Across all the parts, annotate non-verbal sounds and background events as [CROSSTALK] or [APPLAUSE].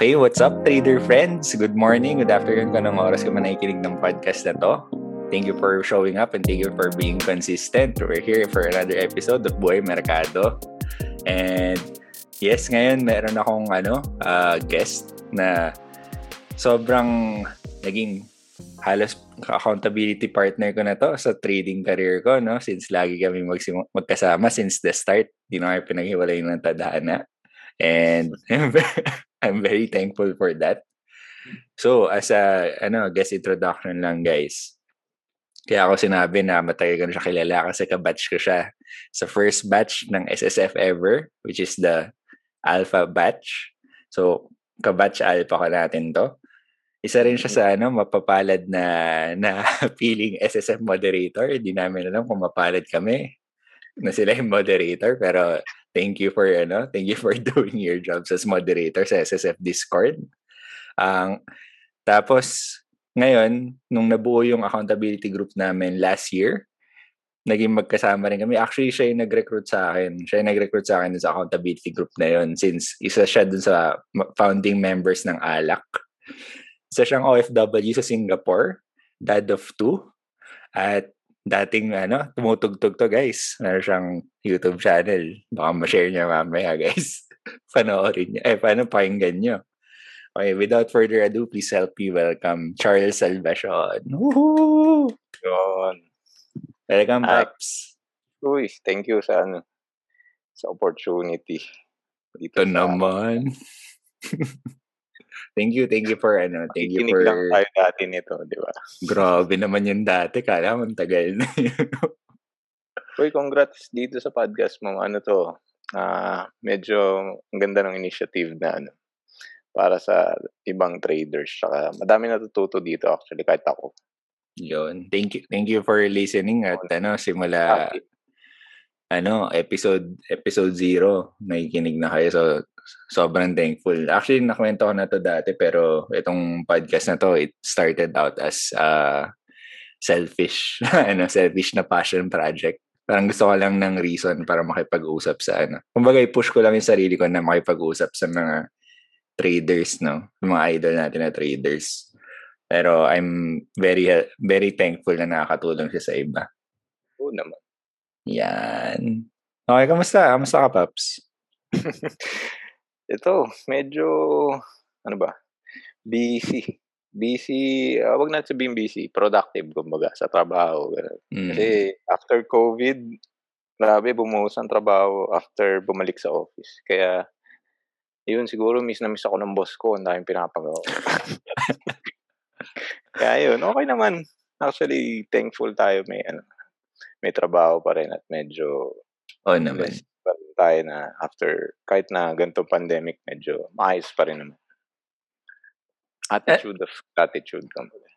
Okay, what's up, trader friends? Good morning, good afternoon kung anong oras ka man nakikinig ng podcast na to. Thank you for showing up and thank you for being consistent. We're here for another episode of Buhay Mercado. And yes, ngayon meron akong ano, uh, guest na sobrang naging halos accountability partner ko na to sa trading career ko, no? Since lagi kami magsim- magkasama since the start. Di na kayo pinaghiwalay ng tadhana. And [LAUGHS] [LAUGHS] I'm very thankful for that. So, as a ano, guest introduction lang, guys. Kaya ako sinabi na matagal ko na siya kilala kasi kabatch ko siya sa first batch ng SSF ever, which is the Alpha batch. So, kabatch Alpha ko natin to. Isa rin siya sa ano, mapapalad na, na [LAUGHS] feeling SSF moderator. Hindi namin alam kung mapalad kami na sila yung moderator. Pero thank you for ano, thank you [LAUGHS] for doing your jobs as moderator sa SSF Discord. Ang um, tapos ngayon nung nabuo yung accountability group namin last year, naging magkasama rin kami. Actually, siya yung nag-recruit sa akin. Siya yung nag-recruit sa akin sa accountability group na yon since isa siya dun sa founding members ng ALAC. Isa siyang OFW sa Singapore, dad of two. At dating ano, tumutugtog to guys. Meron siyang YouTube channel. Baka ma-share niya mamaya [LAUGHS] guys. Panoorin niyo. Eh, paano pakinggan niyo? Okay, without further ado, please help me welcome Charles Salvacion. Woohoo! Yun. Welcome, Paps. Uy, thank you sa ano, sa opportunity. Dito Ito sa, naman. [LAUGHS] Thank you, thank you for ano, thank you for... lang tayo dati nito, di ba? Grabe naman yung dati, kala mo tagal na Uy, congrats dito sa podcast mo. Ano to, uh, medyo ang ganda ng initiative na ano, para sa ibang traders. Saka madami natututo dito actually, kahit ako. Yun. Thank you, thank you for listening at ano, simula Happy. ano, episode episode 0, nakikinig na kayo. So, sobrang thankful. Actually, nakwento ko na to dati pero itong podcast na to, it started out as uh, selfish, [LAUGHS] ano, selfish na passion project. Parang gusto ko lang ng reason para makipag-usap sa ano. Kumbaga, i-push ko lang yung sarili ko na makipag-usap sa mga traders, no? mga idol natin na traders. Pero I'm very very thankful na nakakatulong siya sa iba. Oo naman. Yan. Okay, kamusta? Kamusta ka, Paps? [LAUGHS] Ito, medyo, ano ba, busy. Busy, uh, wag natin sabihin busy, productive, kumbaga, sa trabaho. Mm. Kasi after COVID, grabe, bumuhos ang trabaho after bumalik sa office. Kaya, yun, siguro miss na miss ako ng boss ko, ang daming pinapagawa. [LAUGHS] Kaya yun, okay naman. Actually, thankful tayo may, ano, may trabaho pa rin at medyo Oh naman tayo na after, kahit na ganito pandemic, medyo maayos pa rin naman. Attitude eh, of attitude. Kumbaga.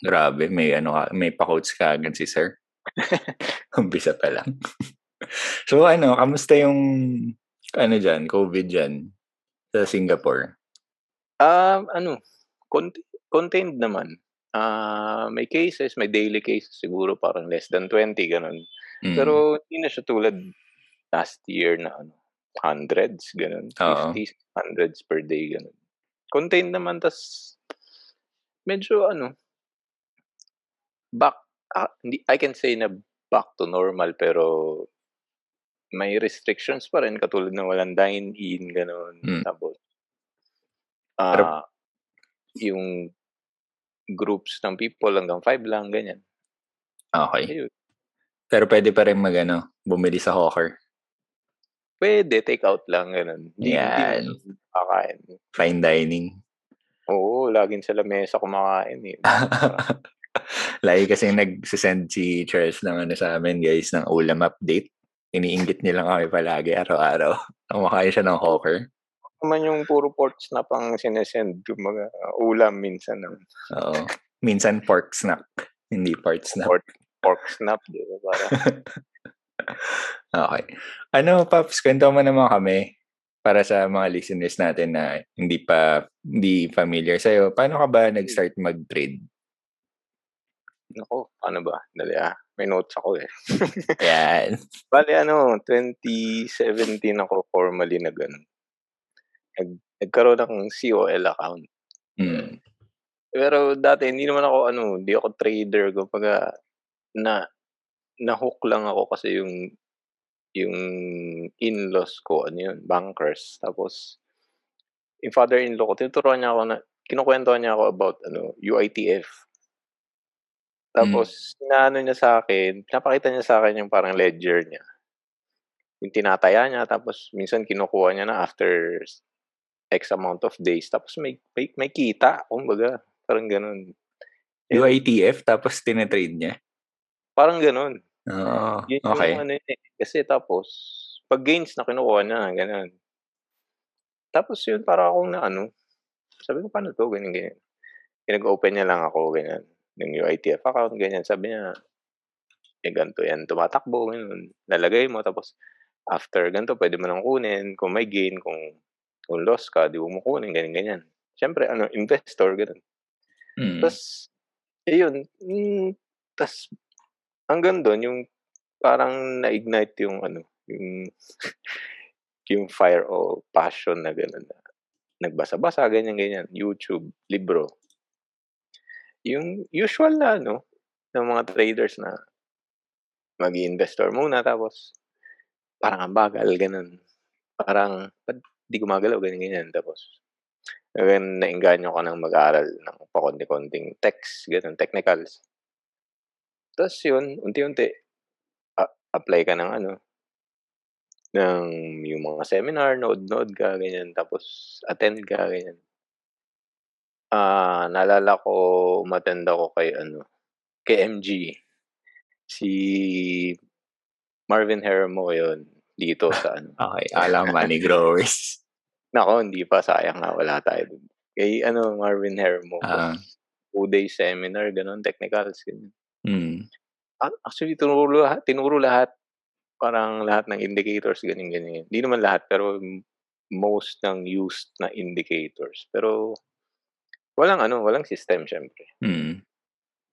Grabe, may ano may pa-coach ka agad si sir. [LAUGHS] Umpisa pa lang. [LAUGHS] so ano, kamusta yung ano diyan, COVID diyan sa Singapore? Um, ano, cont- contained naman. Uh, may cases, may daily cases siguro parang less than 20 ganun. Mm. Pero hindi na siya tulad last year na ano, hundreds, ganun. 50s, hundreds per day, ganun. Contained naman, tas medyo ano, back, uh, hindi, I can say na back to normal, pero may restrictions pa rin, katulad ng walang dine-in, ganun. Hmm. Tapos, uh, pero, yung groups ng people hanggang five lang, ganyan. Okay. Ayun. Pero pwede pa rin mag, ano, bumili sa hawker. Pwede, take out lang, ganun. Hindi, Yan. Kakain. Fine dining. Oo, laging sa lamesa kumakain eh. [LAUGHS] Lagi kasi nagsisend si Charles ng ano sa amin, guys, ng ulam update. Iniinggit niya lang kami palagi, araw-araw. [LAUGHS] Kumakain siya ng hawker. Naman yung puro pork snap ang sinesend. Mga ulam minsan. Ng... Oo. Minsan pork snack. Hindi pork snap. Pork, pork snap, di ba? Para... [LAUGHS] Okay. Ano, Paps, kwento mo naman kami para sa mga listeners natin na hindi pa hindi familiar sa'yo. Paano ka ba nag-start mag-trade? Nako, ano ba? Dali ah. May notes ako eh. [LAUGHS] Yan. Bali ano, 2017 ako formally nag ano, nag nagkaroon ng COL account. Mm. Pero dati hindi naman ako ano, hindi ako trader kumbaga na na-hook lang ako kasi yung yung in-laws ko ano yun, bankers. Tapos yung father-in-law ko tinuturuan niya ako na kinukuwentuhan niya ako about ano, UITF. Tapos Hmm. inaano niya sa'kin, pinapakita niya sa'kin yung parang ledger niya. Yung tinataya niya tapos minsan kinukuha niya na after X amount of days tapos may may, may kita kumbaga, parang gano'n. UITF tapos tina-trade niya? Parang gano'n. Oo, Yun yung ano yun, eh, kasi tapos 'pag gains na kinukuha niya gano'n. Tapos yun para akong naano, sabi ko, "Paano 'to?" Ganyan, ganyan. Pinag-open niya lang ako ganyan, ng UITF account ganyan. Sabi niya, "Eh, ganito yan tumatakbo, gano'n. Lalagay mo tapos after ganito puwede mo ng kunin kung may gain, kung kung loss ka 'di mo kukunin." Ganyan, ganyan. Siyempre ano, investor gano'n. Mm. Tas ayun, hmm, tas hanggang dun yung parang na-ignite yung ano, yung [LAUGHS] yung fire o passion na gano'n na nagbasa-basa ganyan, ganyan, YouTube, libro. Yung usual na ano, ng mga traders na mag-i-investor muna tapos parang ang bagal gano'n. Parang di gumagalaw ganyan, ganyan. Tapos hanggang naengganyo ako ng mag-aral ng pakonti-konting techs, gano'n, technicals. Tas yun, unti-unti a apply ka ng ano, ng yung mga seminar, nood-nood ka ganyan, tapos attend ka ganyan. Ah, naalala ko umattend ako kay ano, kay MG. Si Marvin Hermo yun, dito sa ano [LAUGHS] Okey, akala ko Money Growers. [LAUGHS] Naku, hindi pa, sayang nga wala tayo dun. Kay ano, Marvin Hermo, Ah. two-day seminar gano'n, technicals ganyan. Mm. Ah, actually tinuro lahat tinuro lahat. Parang lahat ng indicators ganyan, ganyan. Hindi naman lahat pero most ng used na indicators. Pero walang ano, walang system siyempre. Mm.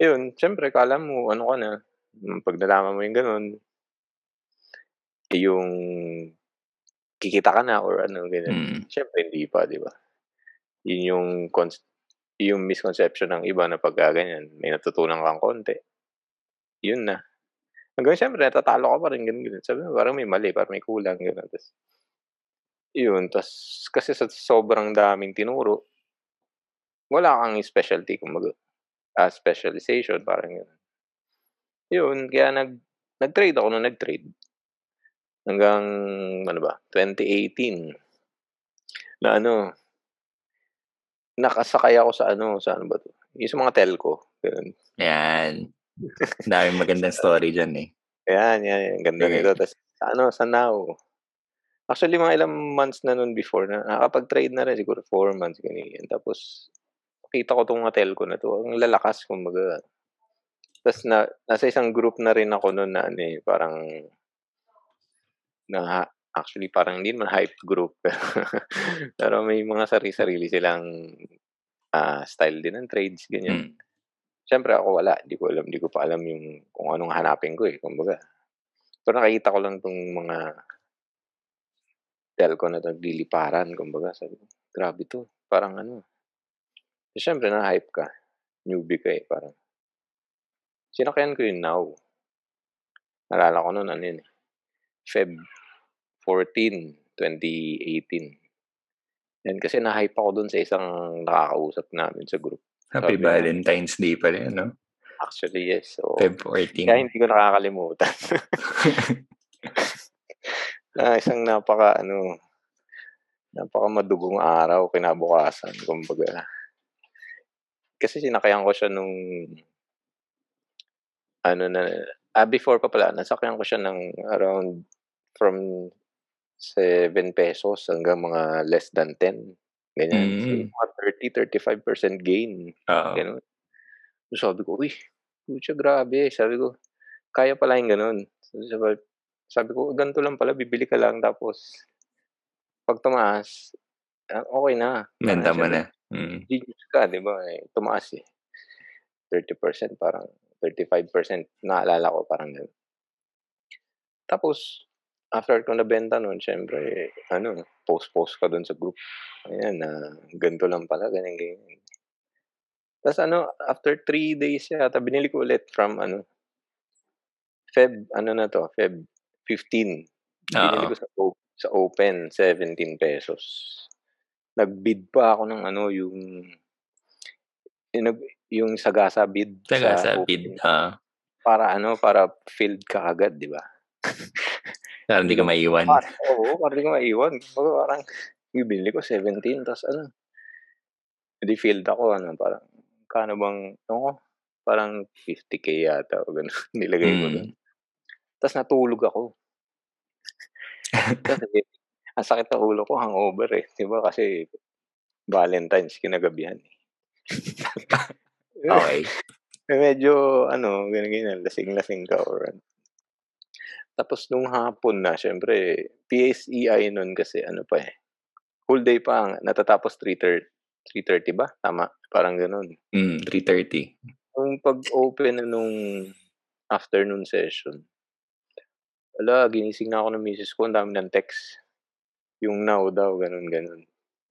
Yun, siyempre akala mo ano ka na, hmm, 'pag nalaman mo yung gano'n yung kikita ka na or ano ganyan. Mm. Siyempre hindi pa, 'di ba? Yun yung cons yung misconception ng iba na pagka ganyan may natutunan kang konti, yun na. Hanggang siyempre natatalo ka pa rin gano'n, gano'n. Sabi mo parang may mali, parang may kulang gano'n. Tas yun, tas kasi sa sobrang daming tinuro wala kang specialty kumbaga, ah, specialization parang gano'n. Yun, kaya nag nag-trade ako nung nag-trade. Hanggang ano ba, 2018 na ano nakasakay ako sa ano, sa ano ba 'to, yung sa mga telco, gano'n. Yan. Daming magandang story diyan, eh. Ayan, yan, ang ganda Sige. nito. Sa ano, sa Now. Actually mga ilang months na nun before na nakakapag-trade na rin siguro 4 months ganyan. Tapos nakita ko 'tong mga telco na 'to, ang lalakas kumbaga. Tas na nasa isang group na rin ako nun na ano, eh, parang na actually parang hindi naman hype group [LAUGHS] pero may mga sari-sarili silang, ah, style din ng trades ganyan. Mm. Siyempre ako wala, di ko alam di ko pa alam yung kung anong hanapin ko, eh, kumbaga. Pero nakita ko lang 'tong mga telco na nagliliparan kumbaga sabi ko, "Grabe 'to." Parang ano eh, siyempre na-hype ka, newbie ka, eh, parang sinakyan ko yung Now. Naalala ko nun ano yun, eh, Feb 14, 2018. Yan, kasi na-hype ako dun sa isang nakakausap namin sa group. Happy Sabi Valentine's Day pala yun, 'no? Actually, yes. Oo. Feb Kaya 14. hindi ko nakakalimutan. Na [LAUGHS] isang napaka-ano, napakamadugong araw kinabukasan kumbaga. Kasi sinakyan ko siya nung ano na ah, before pa pala nasakyan ko siya ng around from ₱7 hanggang mga less than 10, ganyan. So, Mm. mga 30, 35% gain, Oo. gano'n. So, sabi ko, "Uy, putya grabe." Sabi ko, "Kaya pala yung gano'n." Sabi sabi ko, "Ganito lang pala, bibili ka lang tapos 'pag tumaas, ah, okey na." Benta mo na. Mm. genius ka, 'di ba, eh, tumaas, eh. 30% parang 35% naalala ko parang gano'n. Tapos after ko nabenta nun siyempre ano, post-post ka dun sa group. Ayan, na ganito lang pala, ganyan, ganyan. Tas ano, after 3 days yata binili ko ulit from ano Feb ano na 'to, Feb 15. Binili ko sa o sa open, ₱17. Nag-bid pa ako ng ano, yung yung nag yung Sagasa bid Sagasa sa bid, open. oo. Para ano, para filled kaagad, 'di ba? [LAUGHS] Para hindi ka maiwan. Para oo, para di ka maiwan. Kumbaga parang yung binili ko 17 tas ano, edi filled ako ano, parang magkano bang ewan ko, parang 50K yata o gano'n [LAUGHS] nilagay ko. Mm. Tas natulog ako. Kasi ang sakit ng ulo ko, hangover, eh, 'di ba kasi Valentine's kinagabihan, eh. [LAUGHS] Okey. Eh, [LAUGHS] medyo ano, ganyan-ganyan, lasing-lasing ka or ano. Tapos nung hapon na siyempre PSEI nun kasi ano pa, eh, whole day pa ang natatapos 3:30 3:30 ba, tama? Parang gano'n. Mm, 3:30. Nung pag-open na nung afternoon session, hala ginising na ako ng misis ko, ang dami ng text. Yung now daw, gano'n, gano'n.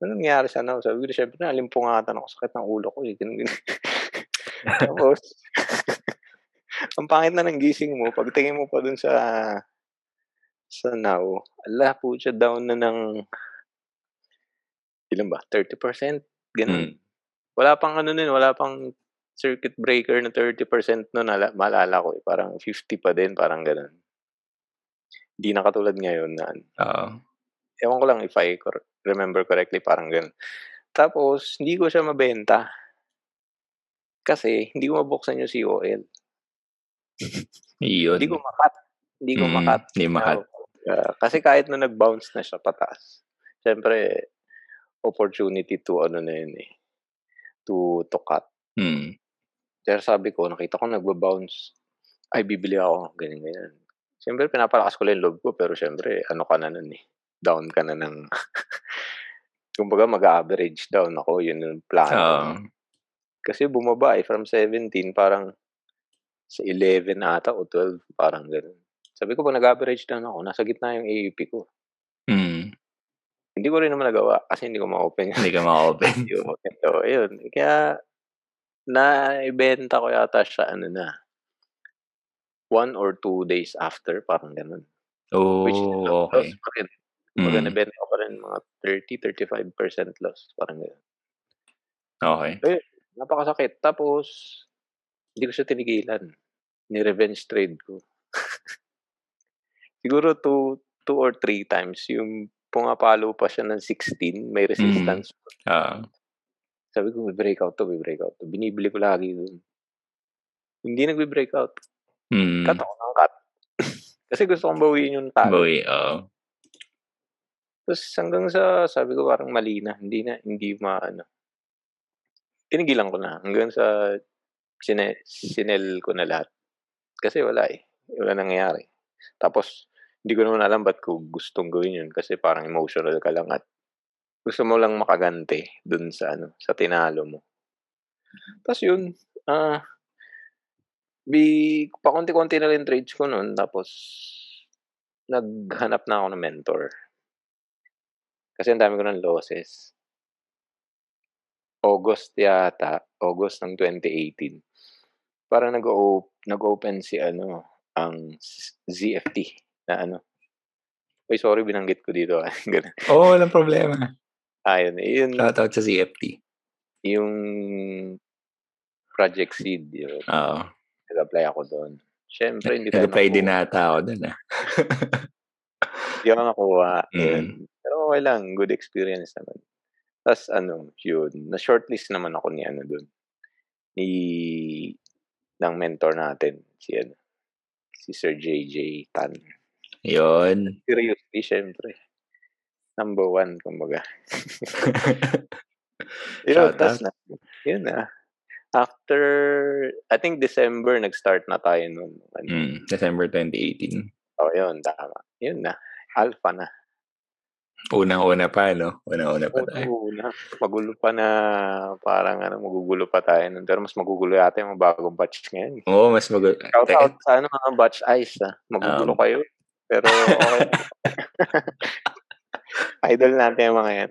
Anong nangyari sa now? Sabi ko siyempre naalimpungatan ako, sakit ng ulo ko, eh, [LAUGHS] gano'n, gano'n. [LAUGHS] Tapos ang pangit na ng gising mo, pagtingin mo pa dun sa sa now, hala putya down na ng ilan ba, 30%, gano'n. Hmm. Wala pang ano nun, wala pang circuit breaker na 30% nun nala maalala ko, eh, parang 50 pa din, parang gano'n. Di na katulad ngayon na ano Oo. ewan ko lang if I cor remember correctly, parang gano'n. Tapos hindi ko siya mabenta. Kasi hindi ko mabuksan yung COL. Iyon. Hindi ko ma-cut, hindi ko Mm, ma-cut. hindi ma-cut. Ah, kasi kahit nung nag-bounce na siya pataas, siyempre opportunity to ano na yun, eh, to to cut. Mm. Pero sabi ko, nakita ko nagba-bounce, ay bibili ako, ganyan, ganyan. Siyempre pinapalakas ko lang yung loob ko, pero siyempre ano ka na nun, eh, down ka na ng [LAUGHS] kumbaga mag-a-average down ako, yun yung ko. Oo. Kasi bumaba, eh, from 17 parang sa 11 ata o 12, parang gano'n. Sabi ko 'pag nag-average down ako, nasa gitna yung AUP ko. Mm. Hindi ko rin naman nagawa kasi hindi ko ma-open yun. Hindi ka ma-open. [LAUGHS] Hindi ko ma-open, oo, ayun. Kaya naibenta ko yata siya ano na 1 or 2 days after, parang gano'n. Which is Oh, loss pa rin. Kumbaga Mm. nabenta ko pa rin mga 30-35% loss, parang gano'n. Okey. Eh, napakasakit. Tapos hindi ko siya tinigilan. Ni-revenge trade ko. [LAUGHS] Siguro 2 2 or 3 times yung pumapalo pa siya ng 16, may Mm. resistance pa. Oo. Sabi ko, "May-breakout 'to, may-breakout 'to." Binibili ko lagi dun. Hindi nagbe-breakout. Mm. Cut ako ng cut. [LAUGHS] Kasi gusto kong bawiin yung talo. Bawi, oo. Tas hanggang sa sabi ko parang mali na, hindi na hindi maano. Tinigilan ko na hanggang sa sine sinell ko na lahat. Kasi wala, eh, wala nangyayari. Tapos hindi ko naman alam ba't ko gustong gawin yun kasi parang emotional ka lang at gusto mo lang makaganti dun sa ano, sa tinalo mo. Tas yun, ah, bi pakonti-konti na yung trades ko nun tapos naghanap na ako ng mentor. Kasi ang dami ko ng losses. August yata, August ng 2018. Parang nag-o nag-open si ano, ang ZFT na ano. Uy, sorry binanggit ko dito, ah. [LAUGHS] Oo, walang problema. Ah, yun, Shoutout sa CFT. yung Project Seed, yun. Oo. Nag-apply ako dun. Siyempre hindi tayo Nag-apply din nakuha. ata ako dun, ah. Hindi ako nakuha, yun. [LAUGHS] Mm. Pero okey lang, good experience naman. Tas ano, yun, na-shortlist naman ako ni ano dun, ni ng mentor natin, si ano, si Sir JJ Tan. Yun. Seriously, siyempre. Number 1 kumbaga. [LAUGHS] Yun, tas Shoutout. na yun na. After, I think December nag-start na tayo nun. Ano, Mm, December 2018. oh, yun, tama. Yun na, alpha na. Unang-una pa, no? Unang-una pa tayo. Una, magulo pa na parang ano, magugulo pa tayo nun. Pero mas magugulo yata yung bagong batch ngayon. Oo, mas magu Shout out sa ano, mga batch ice, ah. Magugulo Um, kayo. Pero okay. [LAUGHS] Idol natin yung mga yan.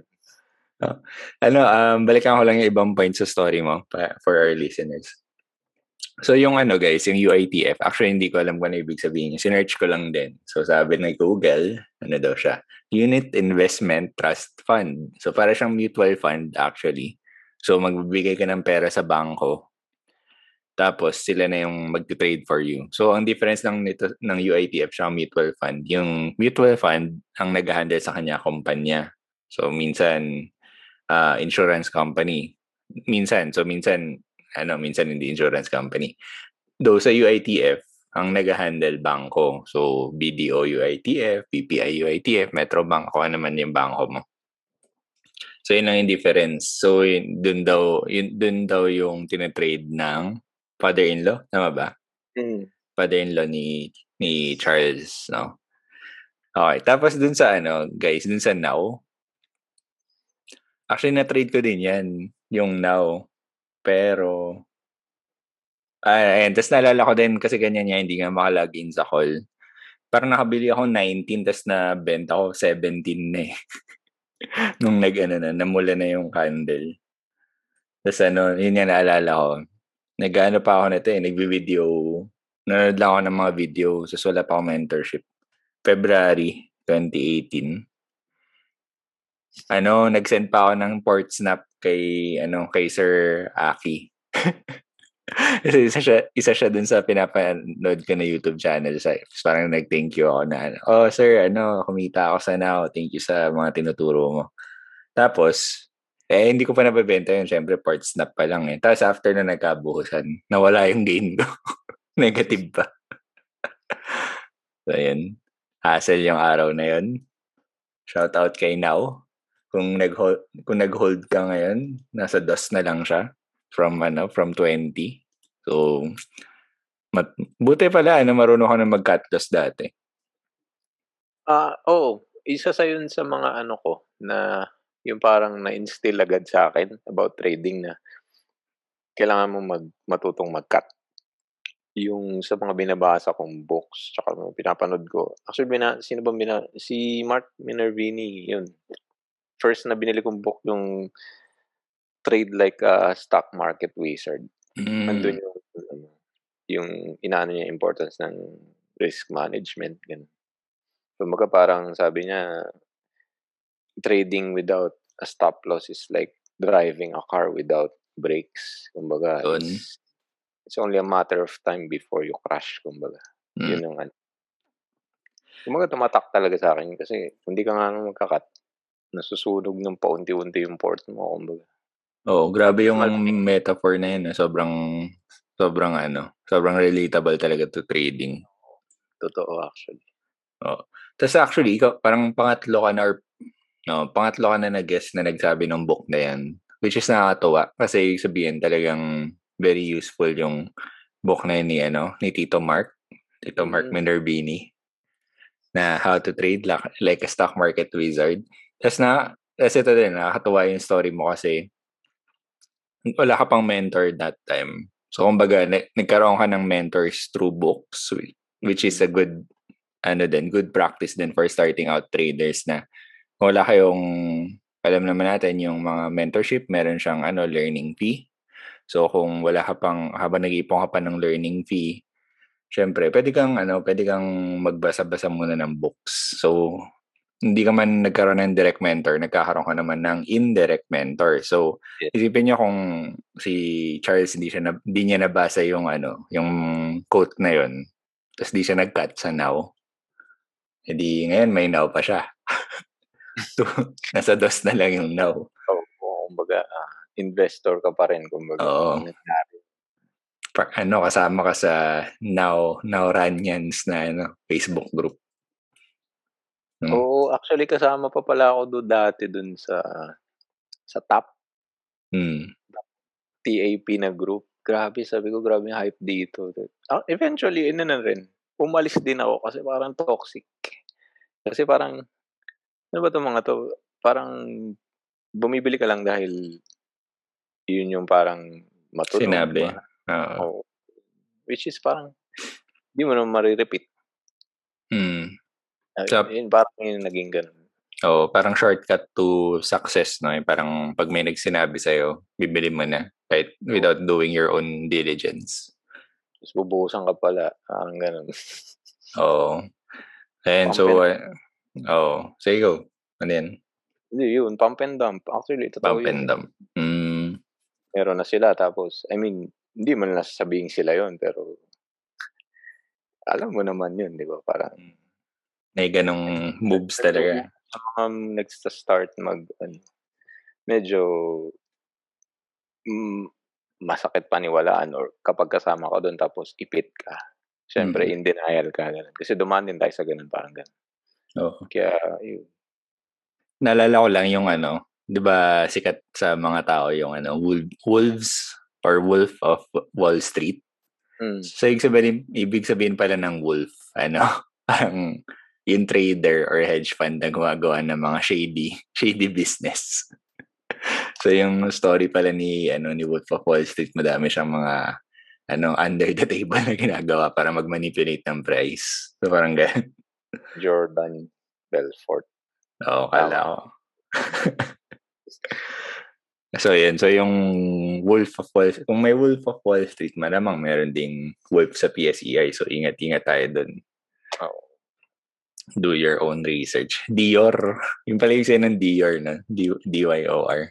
Oh. Ano, um, balikan ko lang yung ibang points sa story mo pa, for our listeners. So yung ano guys, yung UITF, actually hindi ko alam kung ano ibig sabihin. Sinearch ko lang din. So sabi ng Google, ano daw siya? Unit Investment Trust Fund. So para siyang mutual fund actually. So magbibigay ka ng pera sa bangko. Tapos sila na yung mag-trade for you. So ang difference ng nito ng UITF siya mutual fund. Yung mutual fund ang nag-handle sa kanya kumpanya. So minsan uh, insurance company. Minsan, so minsan ano, minsan hindi insurance company. Though sa UITF, ang nag-handle bangko. So, BDO UITF, PPI UITF, Metrobank, kung ano man yung bangko mo. So, yun yung difference. So, yun, dun daw, yun, dun daw yung tinatrade ng father-in-law. Tama ba? Mm. Father-in-law ni, ni Charles, no? Okay. Tapos dun sa ano, guys, dun sa now, actually na-trade ko din yan, yung now. Pero, ayan, tapos naalala ko din kasi ganyan niya, hindi nga makalagin sa call. Parang nakabili ako 19, tapos na benta ko 17 na eh. [LAUGHS] Nung nag, ano na, namula na yung candle. Tapos ano, yun nga naalala ko. Nag-ano pa ako nito eh, nagbi-video. Nanonood lang ako ng mga video, tapos wala pa ako mentorship. February 2018 ano, nag-send pa ako ng port snap kay ano kay Sir Aki. [LAUGHS] Kasi isa siya, isa siya dun sa pinapanood ko na YouTube channel. Sa, parang nag-thank you ako na, ano, oh sir, ano, kumita ako sa now. Thank you sa mga tinuturo mo. Tapos, eh, hindi ko pa nabebenta yun. Siyempre, part snap pa lang eh. Tapos after na nagkabuhusan, nawala yung gain ko. [LAUGHS] Negative pa. [LAUGHS] so, yun. Hassle yung araw na yun. Shout out kay Now. Kung nag-hold, kung nag-hold ka ngayon, nasa DOS na lang siya from ano, from 20. So, mat, buti pala ano, marunong ka na mag-cut loss dati. Ah, uh, oh, isa sa yun sa mga ano ko na yung parang na-instill agad sa akin about trading na kailangan mo mag matutong mag-cut. Yung sa mga binabasa kong books, tsaka mga pinapanood ko. Actually, bina, sino ba bina, si Mark Minervini, yun first na binili kong book yung Trade Like a Stock Market Wizard. Mm. Andun yung, yung inaano niya importance ng risk management. Ganun. Kumbaga parang sabi niya, trading without a stop loss is like driving a car without brakes. Kumbaga, it's, it's only a matter of time before you crash. Kumbaga, mm. yun yung ano. Kumbaga, tumatak talaga sa akin kasi hindi ka nga magkakat, nasusunog ng paunti-unti yung port mo, kumbaga. Oo, grabe yung metaphor na yun. Eh. Sobrang, sobrang ano, sobrang relatable talaga to trading. Totoo, actually. Oo. Tapos actually, ikaw, parang pangatlo ka na or no, pangatlo ka na nag-guest na nagsabi ng book na yan. Which is nakakatuwa. Kasi sabihin talagang very useful yung book na yun ni, ano, ni Tito Mark. Tito Mark mm. Minervini na How to Trade Like, like a Stock Market Wizard. Tapos na, kasi ito din, nakakatuwa yung story mo kasi wala ka pang mentor that time. So, kumbaga, nagkaroon ka ng mentors through books, which is a good, ano din, good practice din for starting out traders na wala kayong, alam naman natin, yung mga mentorship, meron siyang ano, learning fee. So, kung wala ka pang, habang nag-iipon ka pa ng learning fee, syempre, pwede kang, ano, pwede kang magbasa-basa muna ng books. So, hindi ka man nagkaroon ng direct mentor, nagkakaroon ka naman ng indirect mentor. So, yeah. isipin niyo kung si Charles hindi siya na, hindi niya nabasa yung ano, yung quote na yon. Tapos di siya nag-cut sa now. Hindi ngayon may now pa siya. [LAUGHS] so, nasa dos na lang yung now. Oo, oh, kumbaga uh, investor ka pa rin kumbaga. Oo. Pa, ano kasama ka sa now now Ranyans na ano Facebook group. Hmm. Oo, actually kasama pa pala ako do dati dun sa sa top. Hmm. TAP na group. Grabe, sabi ko, grabe yung hype dito. Ah, eventually, ano na rin, umalis din ako kasi parang toxic. Kasi parang, ano ba itong mga to? Parang, bumibili ka lang dahil yun yung parang matulong. Sinabi. Oh. Which is parang, hindi mo naman marirepeat. Hmm. So, yun, parang yung naging ganun. Oh, parang shortcut to success, no? Yung parang pag may nagsinabi sa'yo, bibili mo na kahit without doing your own diligence. Tapos bubuhusan ka pala. Parang ganun. Oo. Oh. And so, uh, oh, say go. Ano yan? Hindi, yun. Pump and dump. Actually, totoo Pump and dump. Mm. Meron na sila. Tapos, I mean, hindi man nasasabihin sila yon pero alam mo naman yun, di ba? Parang, may ganong moves talaga um, nagsta-start mag, ano, medyo mm, masakit paniwalaan or kapag kasama ka doon tapos ipit ka. Siyempre, mm-hmm. in denial ka. Ganun. Kasi dumaan din tayo sa ganun, parang ganun. Oo. Kaya, yun. Naalala ko lang yung ano, di ba sikat sa mga tao yung ano, Wolves or Wolf of Wall Street. Mm. So, ibig sabihin, ibig sabihin pala ng wolf, ano, [LAUGHS] ang yung trader or hedge fund na gumagawa ng mga shady [LAUGHS] shady business. [LAUGHS] so yung story pala ni ano ni Wolf of Wall Street, madami siyang mga ano under the table na ginagawa para mag-manipulate ng price. So parang ganun. [LAUGHS] Jordan Belfort. Oo, kala ko. so yun, so yung Wolf of Wall kung may Wolf of Wall Street, malamang meron ding Wolf sa PSEI. So ingat-ingat tayo doon. Oo do your own research. Dior. Yung pala yung ng Dior na. D-Y-O-R.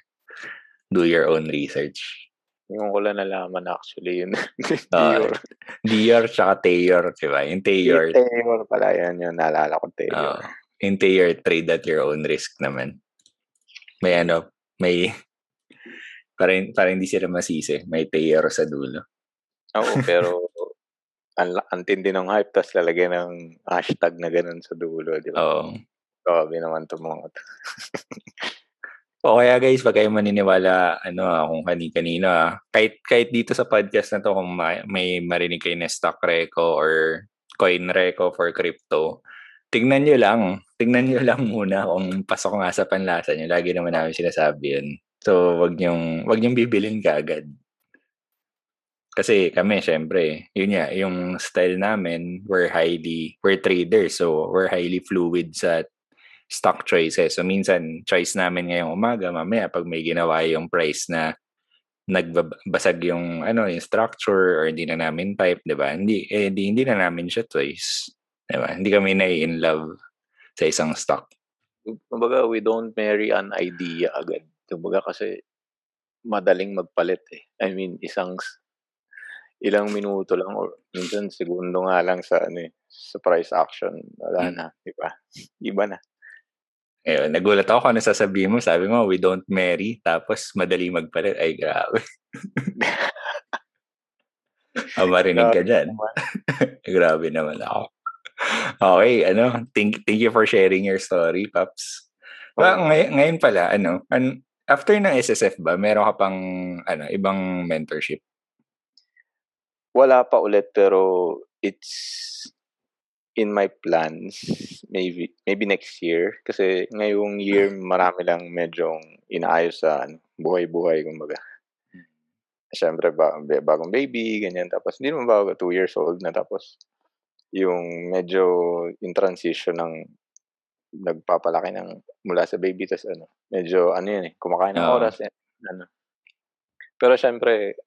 Do your own research. Yung ko lang nalaman actually yun. [LAUGHS] Dior. Uh, Dior tsaka Tayor, di ba? Yung Tayor. Tayor pala yun. Yung naalala ko Tayor. Uh, yung Tayor, trade at your own risk naman. May ano, may [LAUGHS] para, para hindi sila masisi. May Tayor sa dulo. Oo, pero [LAUGHS] ang, ang tindi ng hype, tapos lalagyan ng hashtag na ganun sa dulo, di ba? Oo. Grabe naman to. [LAUGHS] o kaya guys, pag kayo maniniwala, ano, ah, kung kani-kanino, ah, kahit, kahit dito sa podcast na to, kung may, may marinig kayo na stock reco or coin reco for crypto, tingnan nyo lang. Tingnan nyo lang muna kung pasok nga sa panlasa nyo. Lagi naman namin sinasabi yun. So, wag nyong, wag nyong bibilin ka agad. Kasi kami, syempre, yun nga, yung style namin, we're highly, we're traders, so we're highly fluid sa stock choices. So minsan, choice namin ngayong umaga, mamaya pag may ginawa yung price na nagbasag yung ano yung structure or hindi na namin type, 'di ba? Hindi eh hindi, hindi na namin siya choice. 'Di ba? Hindi kami na in love sa isang stock. Kumbaga, we don't marry an idea agad. Kumbaga kasi madaling magpalit eh. I mean, isang ilang minuto lang or minsan segundo nga lang sa ano eh, sa price action. Wala hmm. na, di ba? Iba na. Eh, nagulat ako kung ano sasabihin mo. Sabi mo, we don't marry, tapos madali magpalit. Ay, grabe. [LAUGHS] ah, marinig ka dyan. [LAUGHS] grabe naman ako. Okay, ano, thank, thank you for sharing your story, Paps. Well, oh. ngay- ngayon pala, ano, an, after ng SSF ba, meron ka pang, ano, ibang mentorship? Wala pa ulit pero it's in my plans maybe maybe next year kasi ngayong year marami lang medyong inaayos sa ano, buhay-buhay kumbaga. Siyempre ba, bagong baby, ganyan. Tapos hindi naman bago, two years old na. Tapos yung medyo in transition ng nagpapalaki ng mula sa baby tas ano, medyo ano yun eh, kumakain ng uh. oras. Eh, ano. Pero syempre,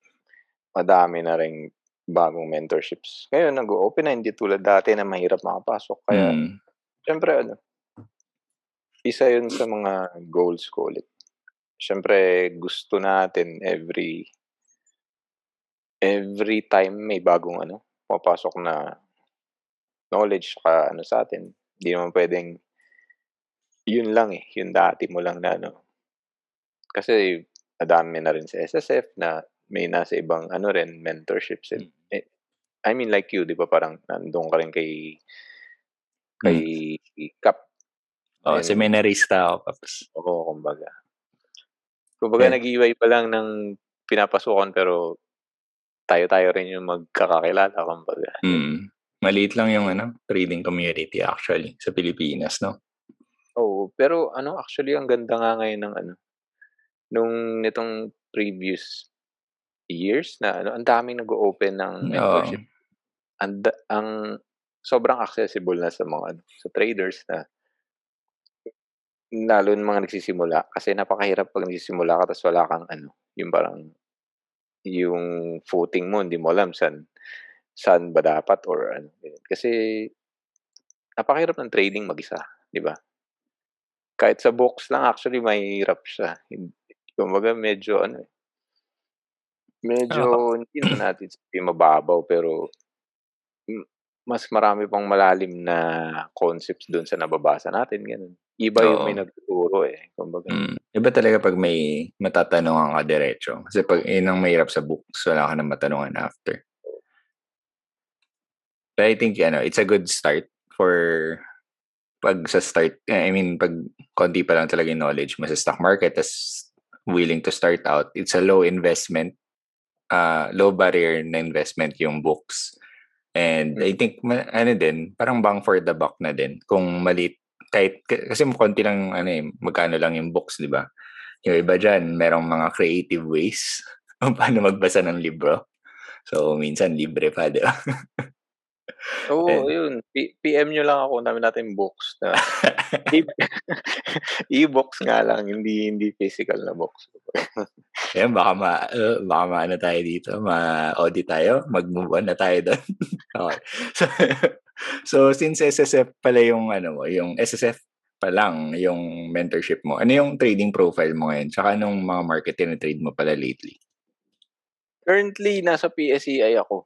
madami na ring bagong mentorships. Ngayon, nag-open na, hindi tulad dati na mahirap makapasok. Kaya, mm. syempre, ano, isa yun sa mga goals ko ulit. Syempre, gusto natin every every time may bagong ano, papasok na knowledge ka ano sa atin. Hindi naman pwedeng yun lang eh, yun dati mo lang na ano. Kasi nadami na rin sa SSF na may nasa ibang ano rin, mentorships. And, hmm. eh, I mean like you, di ba parang nandun ka rin kay kay hmm. Cap. Oh, and, seminarista ako. Oo, oh, kumbaga. Kumbaga, yeah. nag-iway pa lang ng pinapasukan pero tayo-tayo rin yung magkakakilala, kumbaga. Mm. Maliit lang yung ano, trading community actually sa Pilipinas, no? Oo, pero ano, actually, ang ganda nga ngayon ng ano, nung nitong previous years na ano, ang daming nag-o-open ng mentorship. Oh. And ang sobrang accessible na sa mga ano, sa traders na lalo ng mga nagsisimula kasi napakahirap pag nagsisimula ka tapos wala kang ano, yung parang yung footing mo hindi mo alam saan saan ba dapat or ano. Kasi napakahirap ng trading mag-isa, di ba? Kahit sa books lang actually mahirap siya. Kumbaga medyo ano eh, medyo hindi na [CLEARS THROAT] natin sabihin mababaw pero mas marami pang malalim na concepts doon sa nababasa natin, ganun. Iba Oo. yung may nagtuturo eh, kumbaga. Mm. Iba talaga pag may matatanungan ka diretso. Kasi pag yun ang mahirap sa books, wala ka na matanungan after. But I think, ano, it's a good start for pag sa start, I mean, pag konti pa lang talaga yung knowledge mo sa stock market, tas willing to start out, it's a low investment, uh, low barrier na investment yung books. And I mm. think, ano din, parang bang for the buck na din. Kung malit, kahit, kasi konti lang, ano eh, magkano lang yung books, di ba? Yung iba dyan, merong mga creative ways [LAUGHS] kung paano magbasa ng libro. So, minsan libre pa, di ba? [LAUGHS] Oo, And, yun. P- PM nyo lang ako, dami natin books na [LAUGHS] e-books nga lang, hindi hindi physical na books. Ayan, baka ma, uh, baka maano tayo dito, ma-audit tayo, mag-move on na tayo doon. [LAUGHS] okay. So, [LAUGHS] so, since SSF pala yung, ano mo, yung SSF pa lang yung mentorship mo, ano yung trading profile mo ngayon? Tsaka anong mga market na trade mo pala lately? Currently, nasa PSEI ako.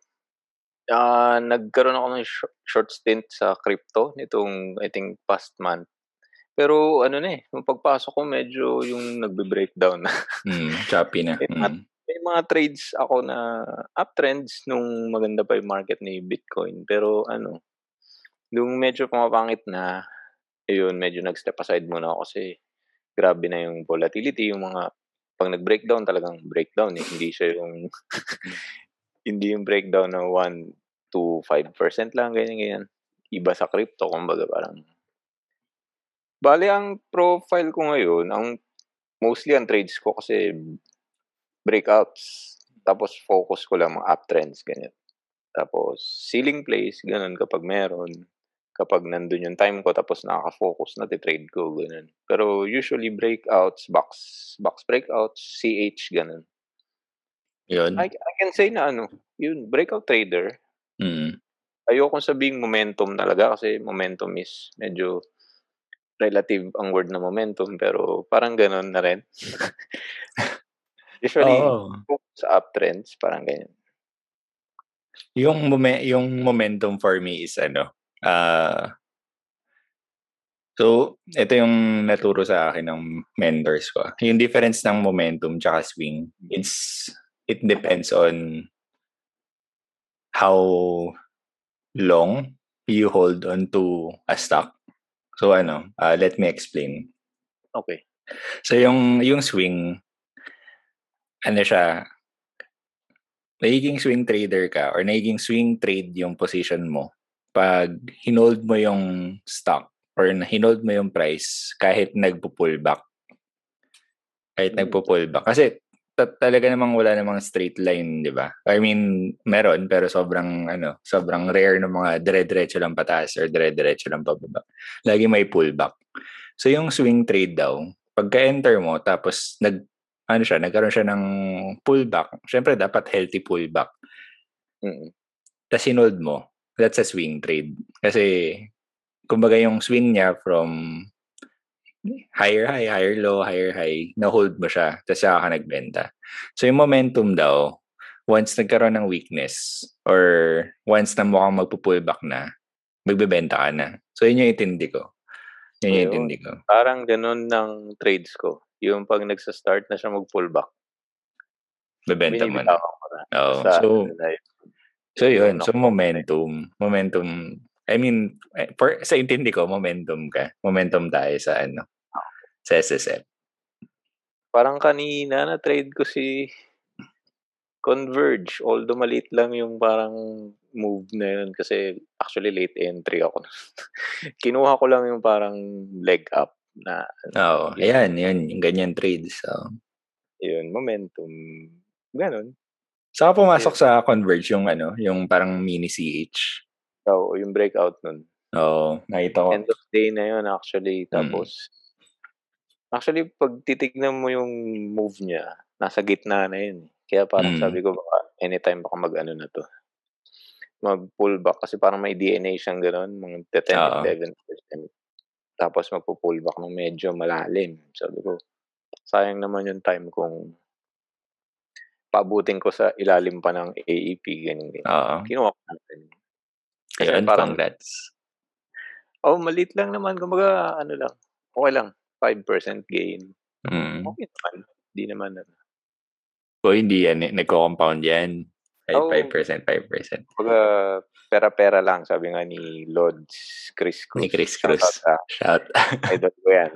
Ah, nagkaroon ako ng short short stint sa crypto nitong I think past month. Pero ano na, eh, nung pagpasok ko medyo yung nagbe-breakdown na. [LAUGHS] Mm, choppy na. May mga Mm. may mga trades ako na uptrends nung maganda pa yung market ni Bitcoin. Pero ano, nung medyo pumapangit na, ayun, medyo nag-step aside muna ako kasi grabe na yung volatility, yung mga 'pag nag-breakdown talagang breakdown, eh, hindi siya yung [LAUGHS] hindi yung breakdown ng 1 to 5% lang, ganyan, ganyan. Iba sa crypto, kumbaga parang... Bale, ang profile ko ngayon, ang mostly ang trades ko kasi breakouts. Tapos focus ko lang mga uptrends, ganyan. Tapos ceiling plays, ganun kapag meron. Kapag nandun yung time ko, tapos nakaka-focus na trade ko, ganun. Pero usually breakouts, box, box breakouts, CH, ganun. Yun. I, I can say na ano, yun, breakout trader. Ayokong sabing momentum talaga kasi momentum is medyo relative ang word na momentum pero parang ganun na rin. [LAUGHS] Usually, oh. sa uptrends, parang ganyan. Yung, momen- yung momentum for me is ano, uh, so, ito yung naturo sa akin ng mentors ko. Yung difference ng momentum tsaka swing, it's it depends on how long you hold on to a stock. So ano, uh, let me explain. Okay. So yung yung swing ano siya nagiging swing trader ka or nagiging swing trade yung position mo pag hinold mo yung stock or hinold mo yung price kahit nagpo-pullback. Kahit mm. nagpo-pullback. Kasi ta- talaga namang wala namang straight line, 'di ba? I mean, meron pero sobrang ano, sobrang rare ng mga dire-diretso lang pataas or dire-diretso lang pababa. Lagi may pullback. So yung swing trade daw, pagka-enter mo tapos nag ano siya, nagkaroon siya ng pullback. Syempre dapat healthy pullback. Mm. Tapos sinold mo, that's a swing trade. Kasi kumbaga yung swing niya from higher high, higher low, higher high, na-hold mo siya, tapos saka ka nagbenta. So yung momentum daw, once nagkaroon ng weakness, or once na mukhang magpo-pullback na, magbebenta ka na. So yun yung itindi ko. Yun yung itindi ko. Parang ganun ng trades ko. Yung pag nagsa-start na siya mag-pullback. Bebenta mo na. Oo. So, so yun. So momentum. Momentum I mean, eh, for, sa intindi ko, momentum ka. Momentum tayo sa ano, sa SSF. Parang kanina na trade ko si Converge. Although maliit lang yung parang move na yun kasi actually late entry ako. [LAUGHS] Kinuha ko lang yung parang leg up na Oo, oh, ayan, yun, yung ganyan trade. So. Yun, momentum. Ganon. Saka pumasok sa Converge yung ano, yung parang mini CH. Oo, yung breakout nun. Oo, nakita ko. End of day na yun actually. Tapos, mm. actually, pag titignan mo yung move niya, nasa gitna na yun. Kaya parang mm. sabi ko, baka anytime baka mag-ano na to. Mag-pull back kasi parang may DNA siyang gano'n, mga 10-11%. Tapos magpo-pull back ng medyo malalim. Sabi ko, sayang naman yung time kung paabutin ko sa ilalim pa ng AEP, ganyan, ganyan. Oo. Kinuha ko natin. Kasi Ayun, parang, congrats. Oh, malit lang naman. Kumbaga, ano lang, okay lang. 5% gain. Mm. Okay naman. Hindi naman, ano. O hindi yan, eh. nagko-compound yan. Oh, 5%, 5%. Kumbaga, pera-pera lang, sabi nga ni Lods Chris Cruz. Ni Chris Cruz. Shout. Shout. Idol ko yan.